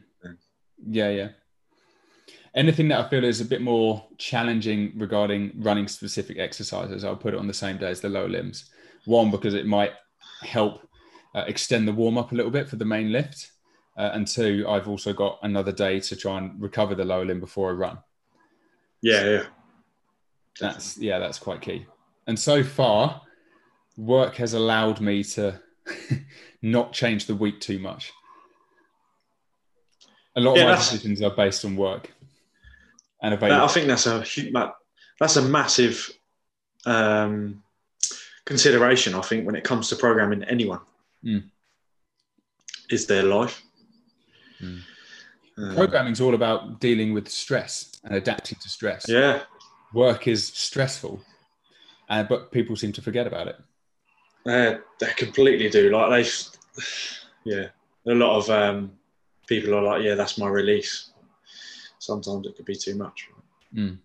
yeah, yeah. Anything that I feel is a bit more challenging regarding running specific exercises, I'll put it on the same day as the lower limbs. One because it might help uh, extend the warm up a little bit for the main lift, uh, and two, I've also got another day to try and recover the lower limb before I run. Yeah, yeah. That's yeah, that's quite key. And so far, work has allowed me to not change the week too much. A lot of my decisions are based on work and That- I think that's a that's a massive um, consideration. I think when it comes to programming anyone, Mm. is their life. Mm. Um, Programming's all about dealing with stress and adapting to stress. yeah, Work is stressful, uh, but people seem to forget about it. They they completely do. Like they, yeah, a lot of um, people are like, yeah, that's my release. Sometimes it could be too much. Mm.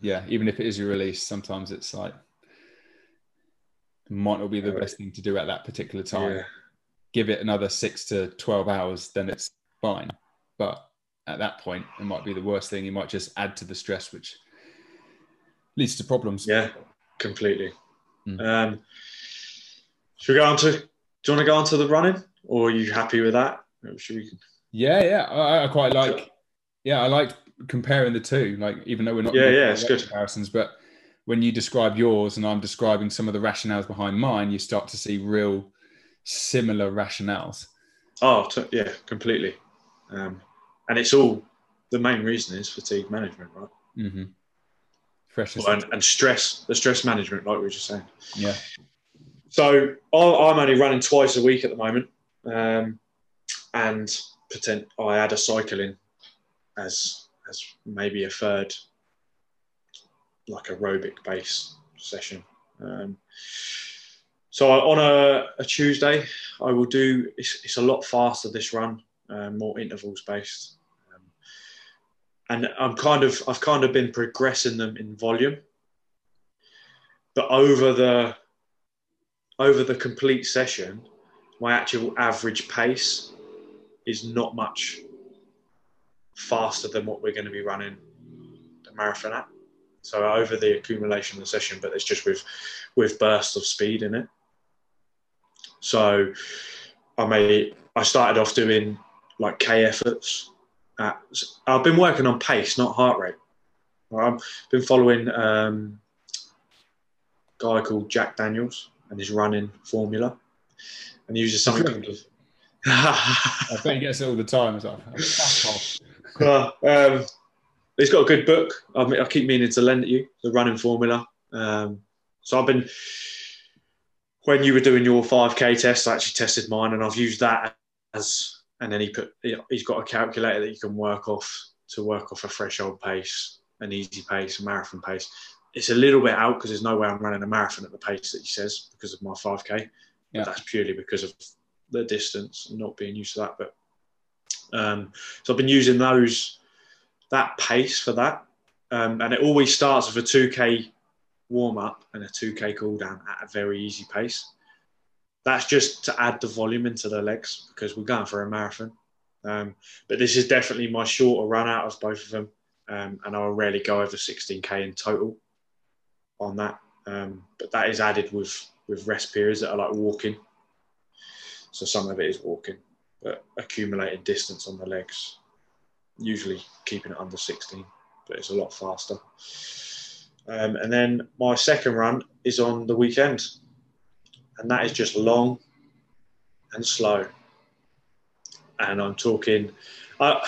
Yeah, even if it is your release, sometimes it's like might not be the best thing to do at that particular time. Yeah, Give it another six to twelve hours, then it's fine. But at that point, it might be the worst thing. You might just add to the stress, which leads to problems. yeah, completely. Mm. Um, should we go on to? Do you want to go on to the running, or are you happy with that? Should we? Yeah, yeah. I, I quite like. Yeah, I like comparing the two. Like, even though we're not. Yeah, yeah, it's good. comparisons, but when you describe yours and I'm describing some of the rationales behind mine, you start to see real similar rationales. Oh, t- yeah, completely. Um, and it's all the main reason is fatigue management, right? Mm-hmm. Fresh. Well, and, and stress, the stress management, like we were just saying. yeah. So I'm only running twice a week at the moment, um, and potent- I add a cycle in as as maybe a third, like aerobic base session. Um, so on a, a Tuesday, I will do. It's, it's a lot faster this run, uh, more intervals based, um, and I'm kind of I've kind of been progressing them in volume, but over the over the complete session, my actual average pace is not much faster than what we're going to be running the marathon at. So over the accumulation of the session, but it's just with with bursts of speed in it. So I may I started off doing like K efforts. At, I've been working on pace, not heart rate. I've been following um, a guy called Jack Daniels and his running formula, and he uses something called. I bet he gets it all the time. It's like, uh, um, he's got a good book. I, mean, I keep meaning to lend it you the running formula. Um, so I've been when you were doing your 5k test, I actually tested mine, and I've used that as. And then he put he's got a calculator that you can work off to work off a threshold pace, an easy pace, a marathon pace. It's a little bit out because there's no way I'm running a marathon at the pace that he says because of my 5k. Yeah. But that's purely because of the distance and not being used to that. But um, so I've been using those that pace for that, um, and it always starts with a two k warm up and a two k cool down at a very easy pace. That's just to add the volume into the legs because we're going for a marathon. Um, but this is definitely my shorter run out of both of them, um, and I'll rarely go over 16k in total on that. Um, but that is added with with rest periods that are like walking. So some of it is walking but accumulated distance on the legs, usually keeping it under 16, but it's a lot faster. Um, and then my second run is on the weekend, and that is just long and slow. And I'm talking, uh,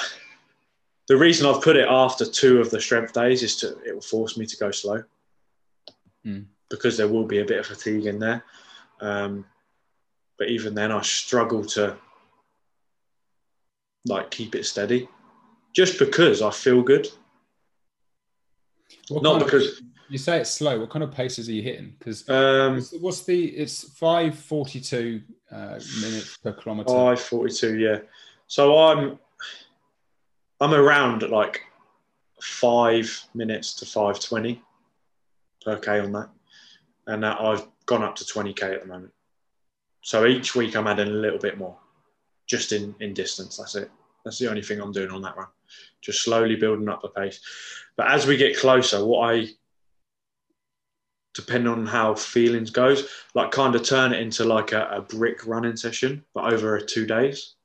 the reason I've put it after two of the strength days is to it will force me to go slow Mm. because there will be a bit of fatigue in there. Um, but even then, I struggle to like keep it steady, just because I feel good, What not kind of- because you say it's slow. What kind of paces are you hitting? Because um, what's the? It's five forty-two uh, minutes per kilometer. five forty-two. Yeah, so I'm I'm around at like five minutes to five twenty per k on that, and I've gone up to twenty k at the moment. So each week I'm adding a little bit more, just in in distance. That's it. That's the only thing I'm doing on that run, just slowly building up the pace. But as we get closer, what I depending on how feelings goes, like kind of turn it into like a, a brick running session, but over two days.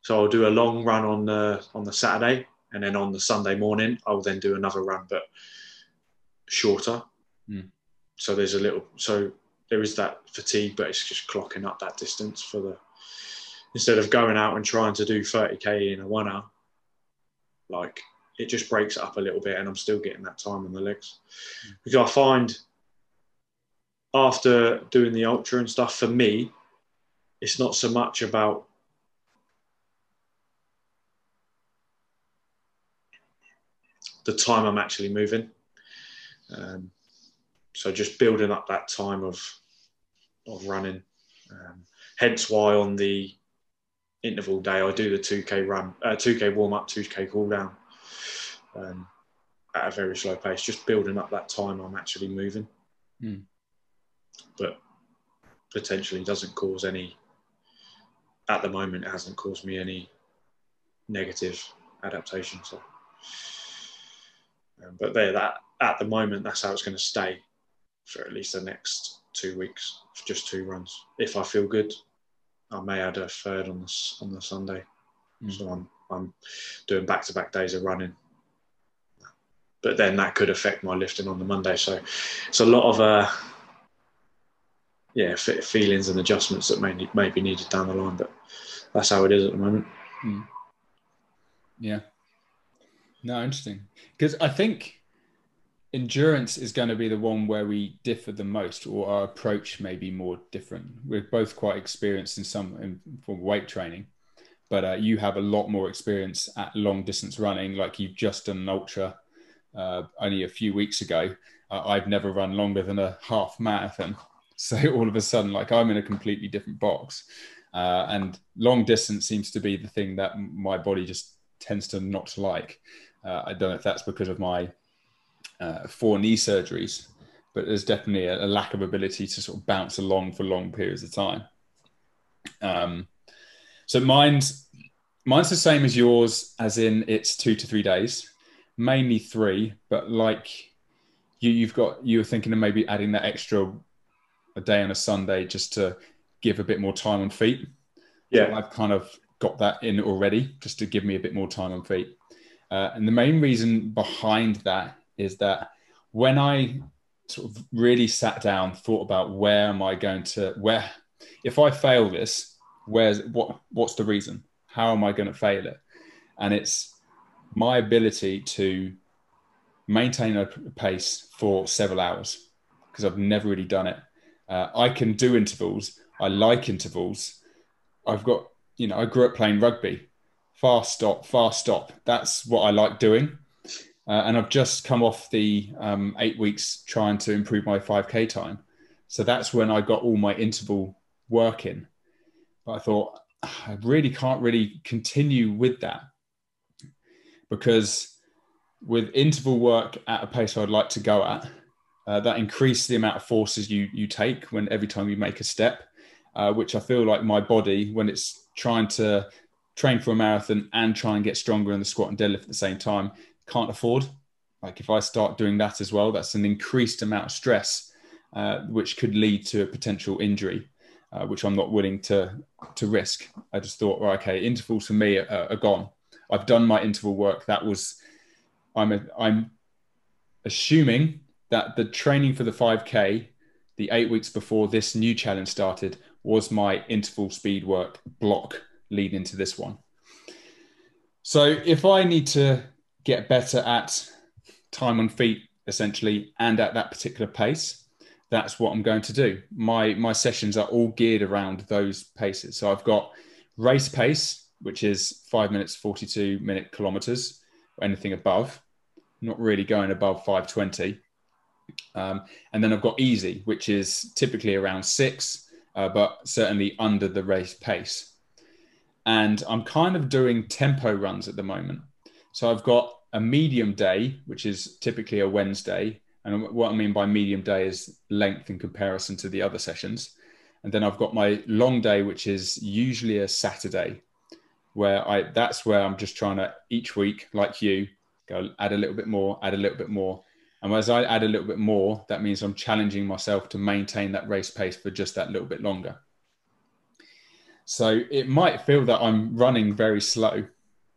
So I'll do a long run on the on the Saturday, and then on the Sunday morning I'll then do another run, but shorter. Mm. So there's a little so there is that fatigue, but it's just clocking up that distance for the instead of going out and trying to do 30k in a one hour. Like it just breaks it up a little bit, and I'm still getting that time on the legs mm. because I find after doing the ultra and stuff, for me, it's not so much about the time I'm actually moving. Um, so just building up that time of of running. Um, hence why on the interval day I do the 2k run, uh, 2k warm up, 2k cool down um, at a very slow pace, just building up that time I'm actually moving. Mm but potentially doesn't cause any. At the moment, it hasn't caused me any negative adaptation. So, um, but there, that at the moment, that's how it's going to stay for at least the next two weeks, just two runs. If I feel good, I may add a third on the on the Sunday. Mm. So I'm I'm doing back to back days of running. But then that could affect my lifting on the Monday. So it's a lot of uh, yeah feelings and adjustments that may may be needed down the line. But that's how it is at the moment. Mm. Yeah. No, interesting. Because I think endurance is going to be the one where we differ the most, or our approach may be more different. We're both quite experienced in some in, for weight training, but uh, you have a lot more experience at long distance running. Like you've just done an ultra uh, only a few weeks ago. Uh, I've never run longer than a half marathon. So all of a sudden, like I'm in a completely different box. Uh, and long distance seems to be the thing that my body just tends to not like. Uh, I don't know if that's because of my uh, four knee surgeries, but there's definitely a, a, lack of ability to sort of bounce along for long periods of time. Um, so mine's mine's the same as yours, as in it's two to three days, mainly three. But like you, you've got you were thinking of maybe adding that extra a day on a Sunday just to give a bit more time on feet. Yeah, so I've kind of got that in already just to give me a bit more time on feet. Uh, and the main reason behind that is that when I sort of really sat down, thought about where am I going to where if I fail this, where's what what's the reason? How am I going to fail it? And it's my ability to maintain a pace for several hours because I've never really done it. Uh, I can do intervals. I like intervals. I've got, you know, I grew up playing rugby. Fast stop, fast stop. That's what I like doing. Uh, and I've just come off the um, eight weeks trying to improve my 5K time. So that's when I got all my interval work in. But I thought, I really can't really continue with that because with interval work at a pace I'd like to go at, uh, that increase the amount of forces you you take when every time you make a step, uh, which I feel like my body when it's trying to train for a marathon and try and get stronger in the squat and deadlift at the same time can't afford. Like if I start doing that as well, that's an increased amount of stress, uh, which could lead to a potential injury, uh, which I'm not willing to to risk. I just thought, well, okay, intervals for me are, are gone. I've done my interval work. That was I'm a, I'm assuming that the training for the 5K, the eight weeks before this new challenge started, was my interval speed work block leading into this one. So if I need to get better at time on feet, essentially, and at that particular pace, that's what I'm going to do. My my sessions are all geared around those paces. So I've got race pace, which is five minutes, 42 minute kilometers, anything above, not really going above 520. Um, and then I've got easy, which is typically around six, uh, but certainly under the race pace. And I'm kind of doing tempo runs at the moment. So I've got a medium day, which is typically a Wednesday. And what I mean by medium day is length in comparison to the other sessions. And then I've got my long day, which is usually a Saturday, where I that's where I'm just trying to each week, like you, go add a little bit more, add a little bit more, And as I add a little bit more, that means I'm challenging myself to maintain that race pace for just that little bit longer. So it might feel that I'm running very slow,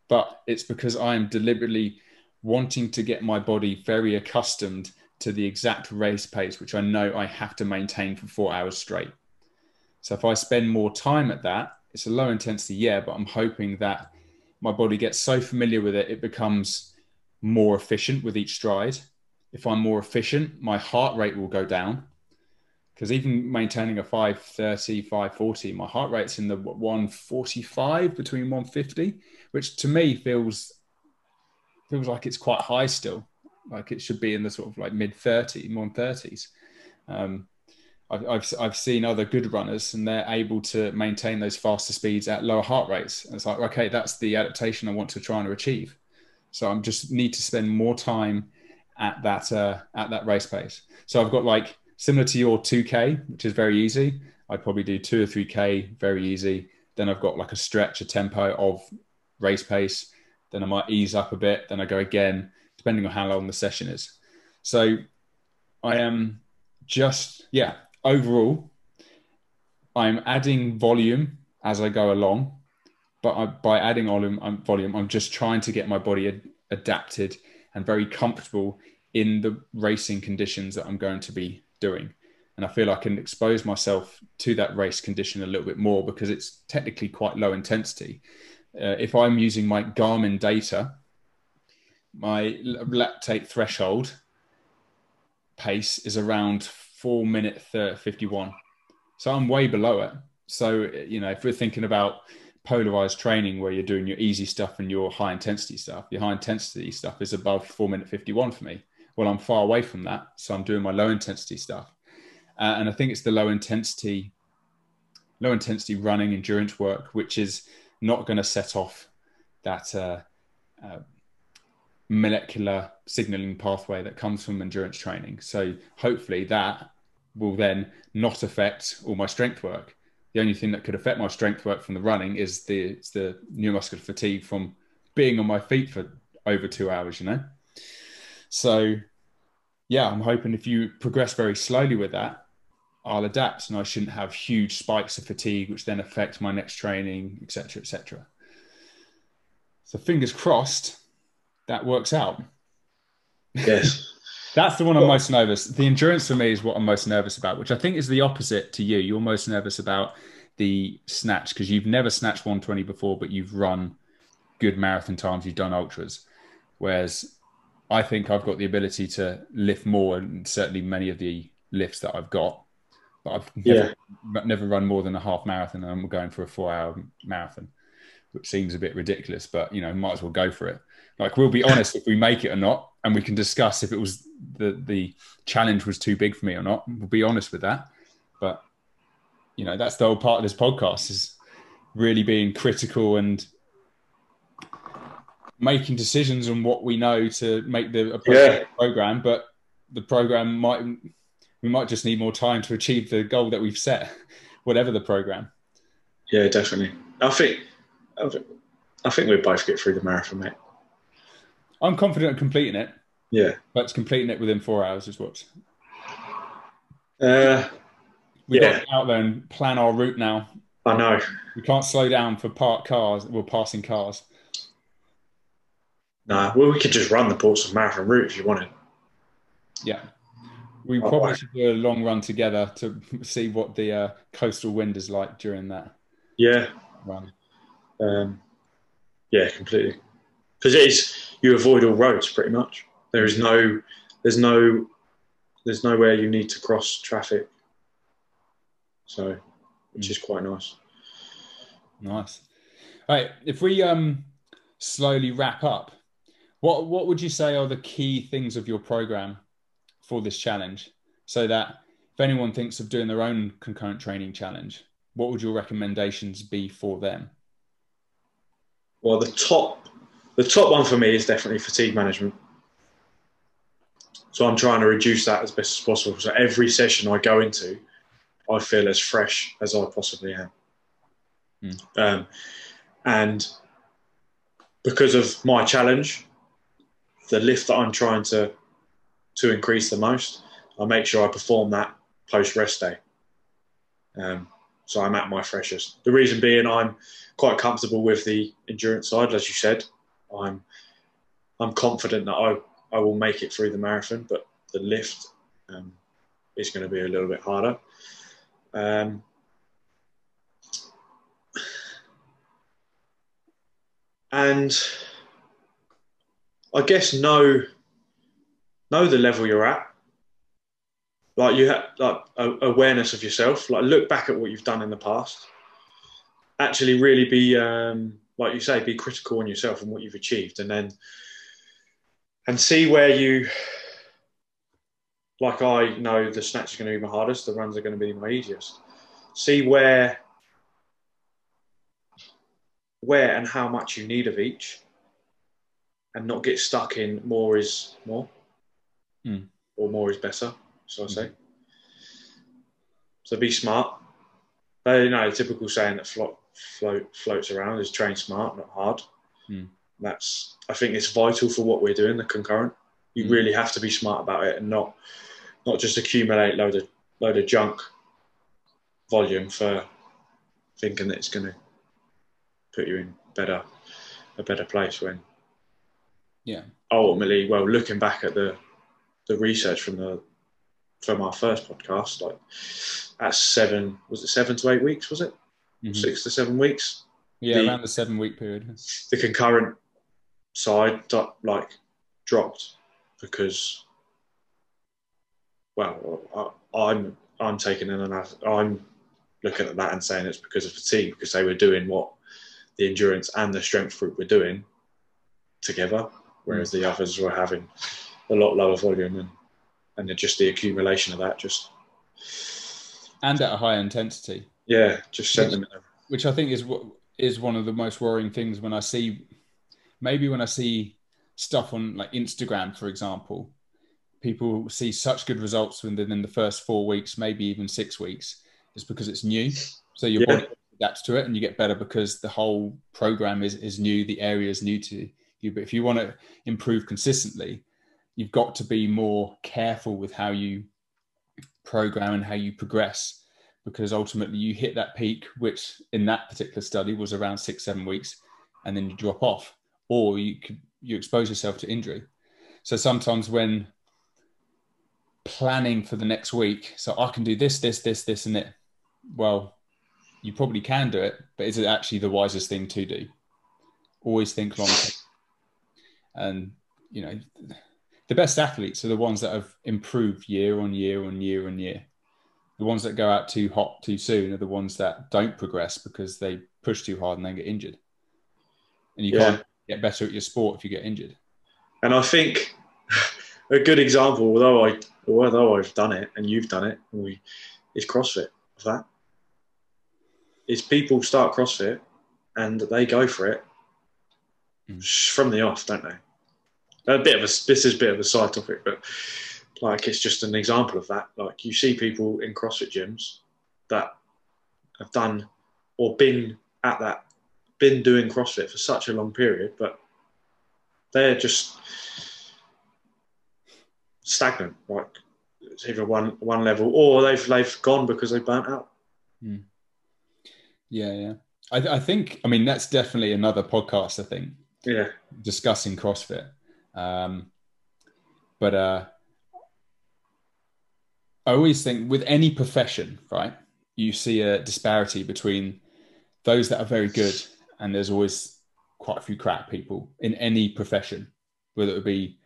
but it's because I am deliberately wanting to get my body very accustomed to the exact race pace, which I know I have to maintain for four hours straight. So if I spend more time at that, it's a low intensity, yeah, but I'm hoping that my body gets so familiar with it, it becomes more efficient with each stride. If I'm more efficient, my heart rate will go down. Because even maintaining a 530, 540, my heart rate's in the 145 between 150, which to me feels feels like it's quite high still. Like it should be in the sort of like mid 30, 130s. Um, I've, I've, I've seen other good runners and they're able to maintain those faster speeds at lower heart rates. And it's like, okay, that's the adaptation I want to try and achieve. So I'm just need to spend more time at that uh, at that race pace. So I've got like similar to your 2K, which is very easy. I'd probably do two or three K, very easy. Then I've got like a stretch, a tempo of race pace. Then I might ease up a bit. Then I go again, depending on how long the session is. So I am just yeah overall, I'm adding volume as I go along, but I, by adding volume, I'm, volume, I'm just trying to get my body ad- adapted and very comfortable in the racing conditions that I'm going to be doing. And I feel I can expose myself to that race condition a little bit more because it's technically quite low intensity. Uh, if I'm using my Garmin data, my lactate threshold pace is around four minute 51. So I'm way below it. So, you know, if we're thinking about polarized training where you're doing your easy stuff and your high intensity stuff, your high intensity stuff is above four minute 51 for me. Well, I'm far away from that. So I'm doing my low intensity stuff. Uh, and I think it's the low intensity, low intensity running endurance work, which is not going to set off that uh, uh, molecular signaling pathway that comes from endurance training. So hopefully that will then not affect all my strength work. The only thing that could affect my strength work from the running is the the neuromuscular fatigue from being on my feet for over two hours, you know. So yeah, I'm hoping if you progress very slowly with that, I'll adapt and I shouldn't have huge spikes of fatigue, which then affect my next training, etc., etc. So fingers crossed that works out. Yes. That's the one I'm most nervous. The endurance for me is what I'm most nervous about, which I think is the opposite to you. You're most nervous about the snatch because you've never snatched 120 before, but you've run good marathon times, you've done ultras. Whereas I think I've got the ability to lift more, and certainly many of the lifts that I've got. But I've never, yeah. never run more than a half marathon, and I'm going for a four hour marathon, which seems a bit ridiculous, but you know, might as well go for it. Like we'll be honest if we make it or not, and we can discuss if it was the the challenge was too big for me or not. We'll be honest with that. But you know, that's the whole part of this podcast is really being critical and making decisions on what we know to make the yeah. program. But the program might we might just need more time to achieve the goal that we've set, whatever the program. Yeah, definitely. I think I think we both get through the marathon, mate. I'm confident of completing it. Yeah. But it's completing it within four hours is what. Uh, we yeah. got to out there and plan our route now. I know. We can't slow down for parked cars. We're passing cars. No, well, we could just run the Portsmouth Marathon route if you wanted. Yeah. We oh, probably should do a long run together to see what the uh, coastal wind is like during that. Yeah. Run. Um, yeah, completely. Because it is you avoid all roads pretty much. There is no, there's no, there's nowhere you need to cross traffic. So, which mm. is quite nice. Nice. All right. If we um slowly wrap up, what what would you say are the key things of your program for this challenge? So that if anyone thinks of doing their own concurrent training challenge, what would your recommendations be for them? Well, the top the top one for me is definitely fatigue management. So I'm trying to reduce that as best as possible. So every session I go into, I feel as fresh as I possibly am. Mm. Um, and because of my challenge, the lift that I'm trying to to increase the most, I make sure I perform that post rest day. Um, so I'm at my freshest. The reason being, I'm quite comfortable with the endurance side, as you said. I'm I'm confident that I I will make it through the marathon, but the lift um, is going to be a little bit harder. Um, and I guess know know the level you're at. Like you have like awareness of yourself. Like look back at what you've done in the past. Actually, really be um, like you say, be critical on yourself and what you've achieved, and then and see where you. Like I know the snatch is going to be my hardest. The runs are going to be my easiest. See where where and how much you need of each and not get stuck in more is more mm. or more is better, so I say. Mm. So be smart. But, you know, the typical saying that float, float, floats around is train smart, not hard. Mm. That's, I think it's vital for what we're doing, the concurrent. You hmm. really have to be smart about it and not not just accumulate load of load of junk volume for thinking that it's going to put you in better a better place when yeah ultimately well looking back at the the research from the from our first podcast like at seven was it seven to eight weeks was it mm-hmm. six to seven weeks yeah the, around the seven week period the concurrent side like dropped because well I, am I'm, I'm taking an I'm looking at that and saying it's because of fatigue because they were doing what the endurance and the strength group were doing together, whereas mm. the others were having a lot lower volume and and just the accumulation of that just and at a higher intensity. Yeah, just sent which, them. Which I think is what is one of the most worrying things when I see maybe when I see stuff on like Instagram, for example, people see such good results within the first four weeks, maybe even six weeks. It's because it's new. So your yeah. body adapts to it and you get better because the whole program is, is new, the area is new to you. But if you want to improve consistently, you've got to be more careful with how you program and how you progress because ultimately you hit that peak, which in that particular study was around six, seven weeks, and then you drop off, or you you expose yourself to injury. So sometimes when planning for the next week, so I can do this, this, this, this, and it. Well, you probably can do it, but is it actually the wisest thing to do? Always think long term. And you know, the best athletes are the ones that have improved year on year on year on year. The ones that go out too hot too soon are the ones that don't progress because they push too hard and then get injured. And you yeah. can't get better at your sport if you get injured. And I think a good example, although I although I've done it and you've done it, we, is CrossFit of that is people start CrossFit and they go for it mm. from the off, don't they? A bit of a this is a bit of a side topic, but like it's just an example of that. Like you see people in CrossFit gyms that have done or been at that, been doing CrossFit for such a long period, but they're just stagnant. Like it's either one one level or they've they've gone because they burnt out. Mm. Yeah, yeah. I, I think, I mean, that's definitely another podcast, I think. Yeah. Discussing CrossFit. Um, but uh, I always think with any profession, right, you see a disparity between those that are very good and there's always quite a few crap people in any profession, whether it be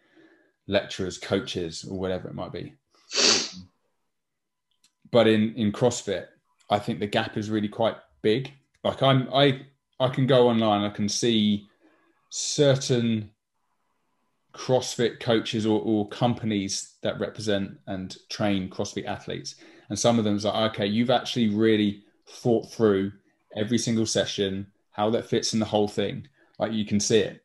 lecturers, coaches, or whatever it might be. But in, in CrossFit, I think the gap is really quite big. Like I'm, I, I can go online. I can see certain CrossFit coaches or, or companies that represent and train CrossFit athletes, and some of them is like, okay, you've actually really thought through every single session, how that fits in the whole thing. Like you can see it.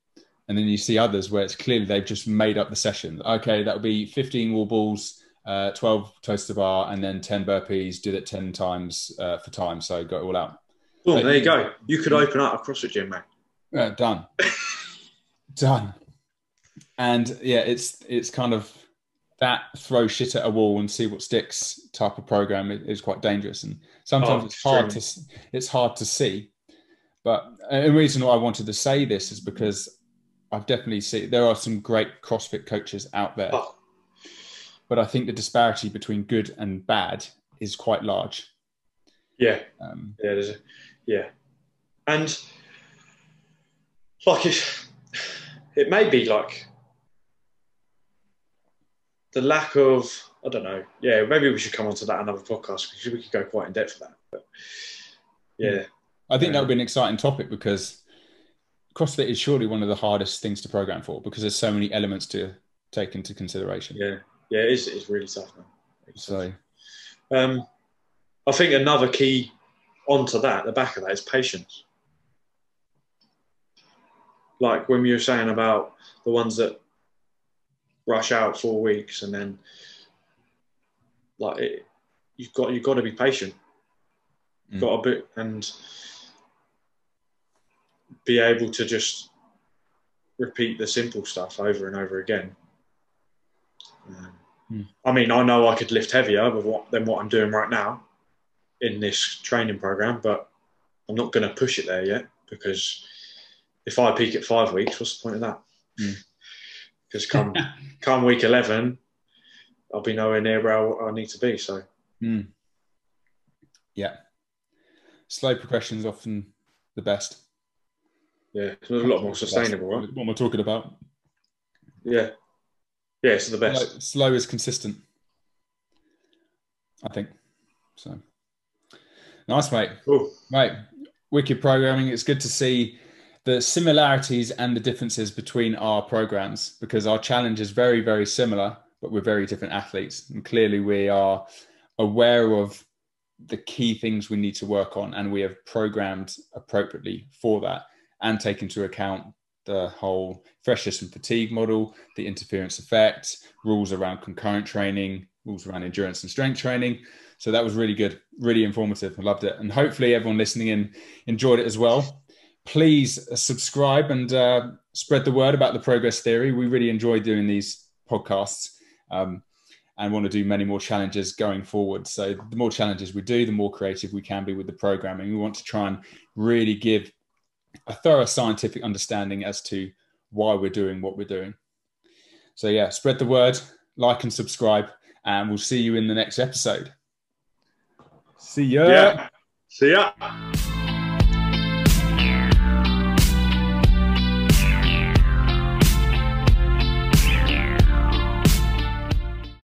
And then you see others where it's clearly they've just made up the session. Okay, that would be 15 wall balls, uh, 12 toes to bar, and then 10 burpees. Do that 10 times uh, for time. So go all out. Boom, there you go. You could open up a CrossFit gym, mate. Yeah, done. done. And yeah, it's it's kind of that throw shit at a wall and see what sticks type of program is quite dangerous. And sometimes Oh, it's hard to it's hard to see. But the reason why i wanted to say this is because i've definitely seen there are some great crossfit coaches out there. Oh. but i think the disparity between good and bad is quite large. Yeah, um, yeah, a, yeah, and like it, it may be like the lack of I don't know. Yeah, maybe we should come on to that another podcast because we could go quite in depth for that. But yeah, i think that would be an exciting topic because crossfit is surely one of the hardest things to program for because there's so many elements to take into consideration yeah, yeah, it is. It's really tough, man. Tough. so Um, I think another key onto that, the back of that, is patience. Like when you were saying about the ones that rush out four weeks and then, like it, you've got you've got to be patient. You've Mm. got to be and be able to just repeat the simple stuff over and over again. Um, Mm. I mean, I know I could lift heavier with what, than what I'm doing right now in this training program, but I'm not going to push it there yet because if I peak at five weeks, what's the point of that? Mm. Because come come week eleven, I'll be nowhere near where I, I need to be. So Mm. Yeah. Slow progression is often the best. yeah, it's a lot more sustainable, right? What am I talking about? Yeah, yeah, it's the best. slow is consistent. I think. So nice, mate. Cool. Right. Wicked programming. It's good to see the similarities and the differences between our programs because our challenge is very, very similar, but we're very different athletes. And clearly, we are aware of the key things we need to work on, and we have programmed appropriately for that and take into account the whole freshness and fatigue model, the interference effect, rules around concurrent training, rules around endurance and strength training. So that was really good, really informative. I loved it. And hopefully everyone listening in enjoyed it as well. Please subscribe and uh, spread the word about the progress theory. We really enjoy doing these podcasts um, and want to do many more challenges going forward. So the more challenges we do, the more creative we can be with the programming. We want to try and really give a thorough scientific understanding as to why we're doing what we're doing. So yeah, spread the word, like and subscribe, and we'll see you in the next episode. See ya. Yeah. See ya.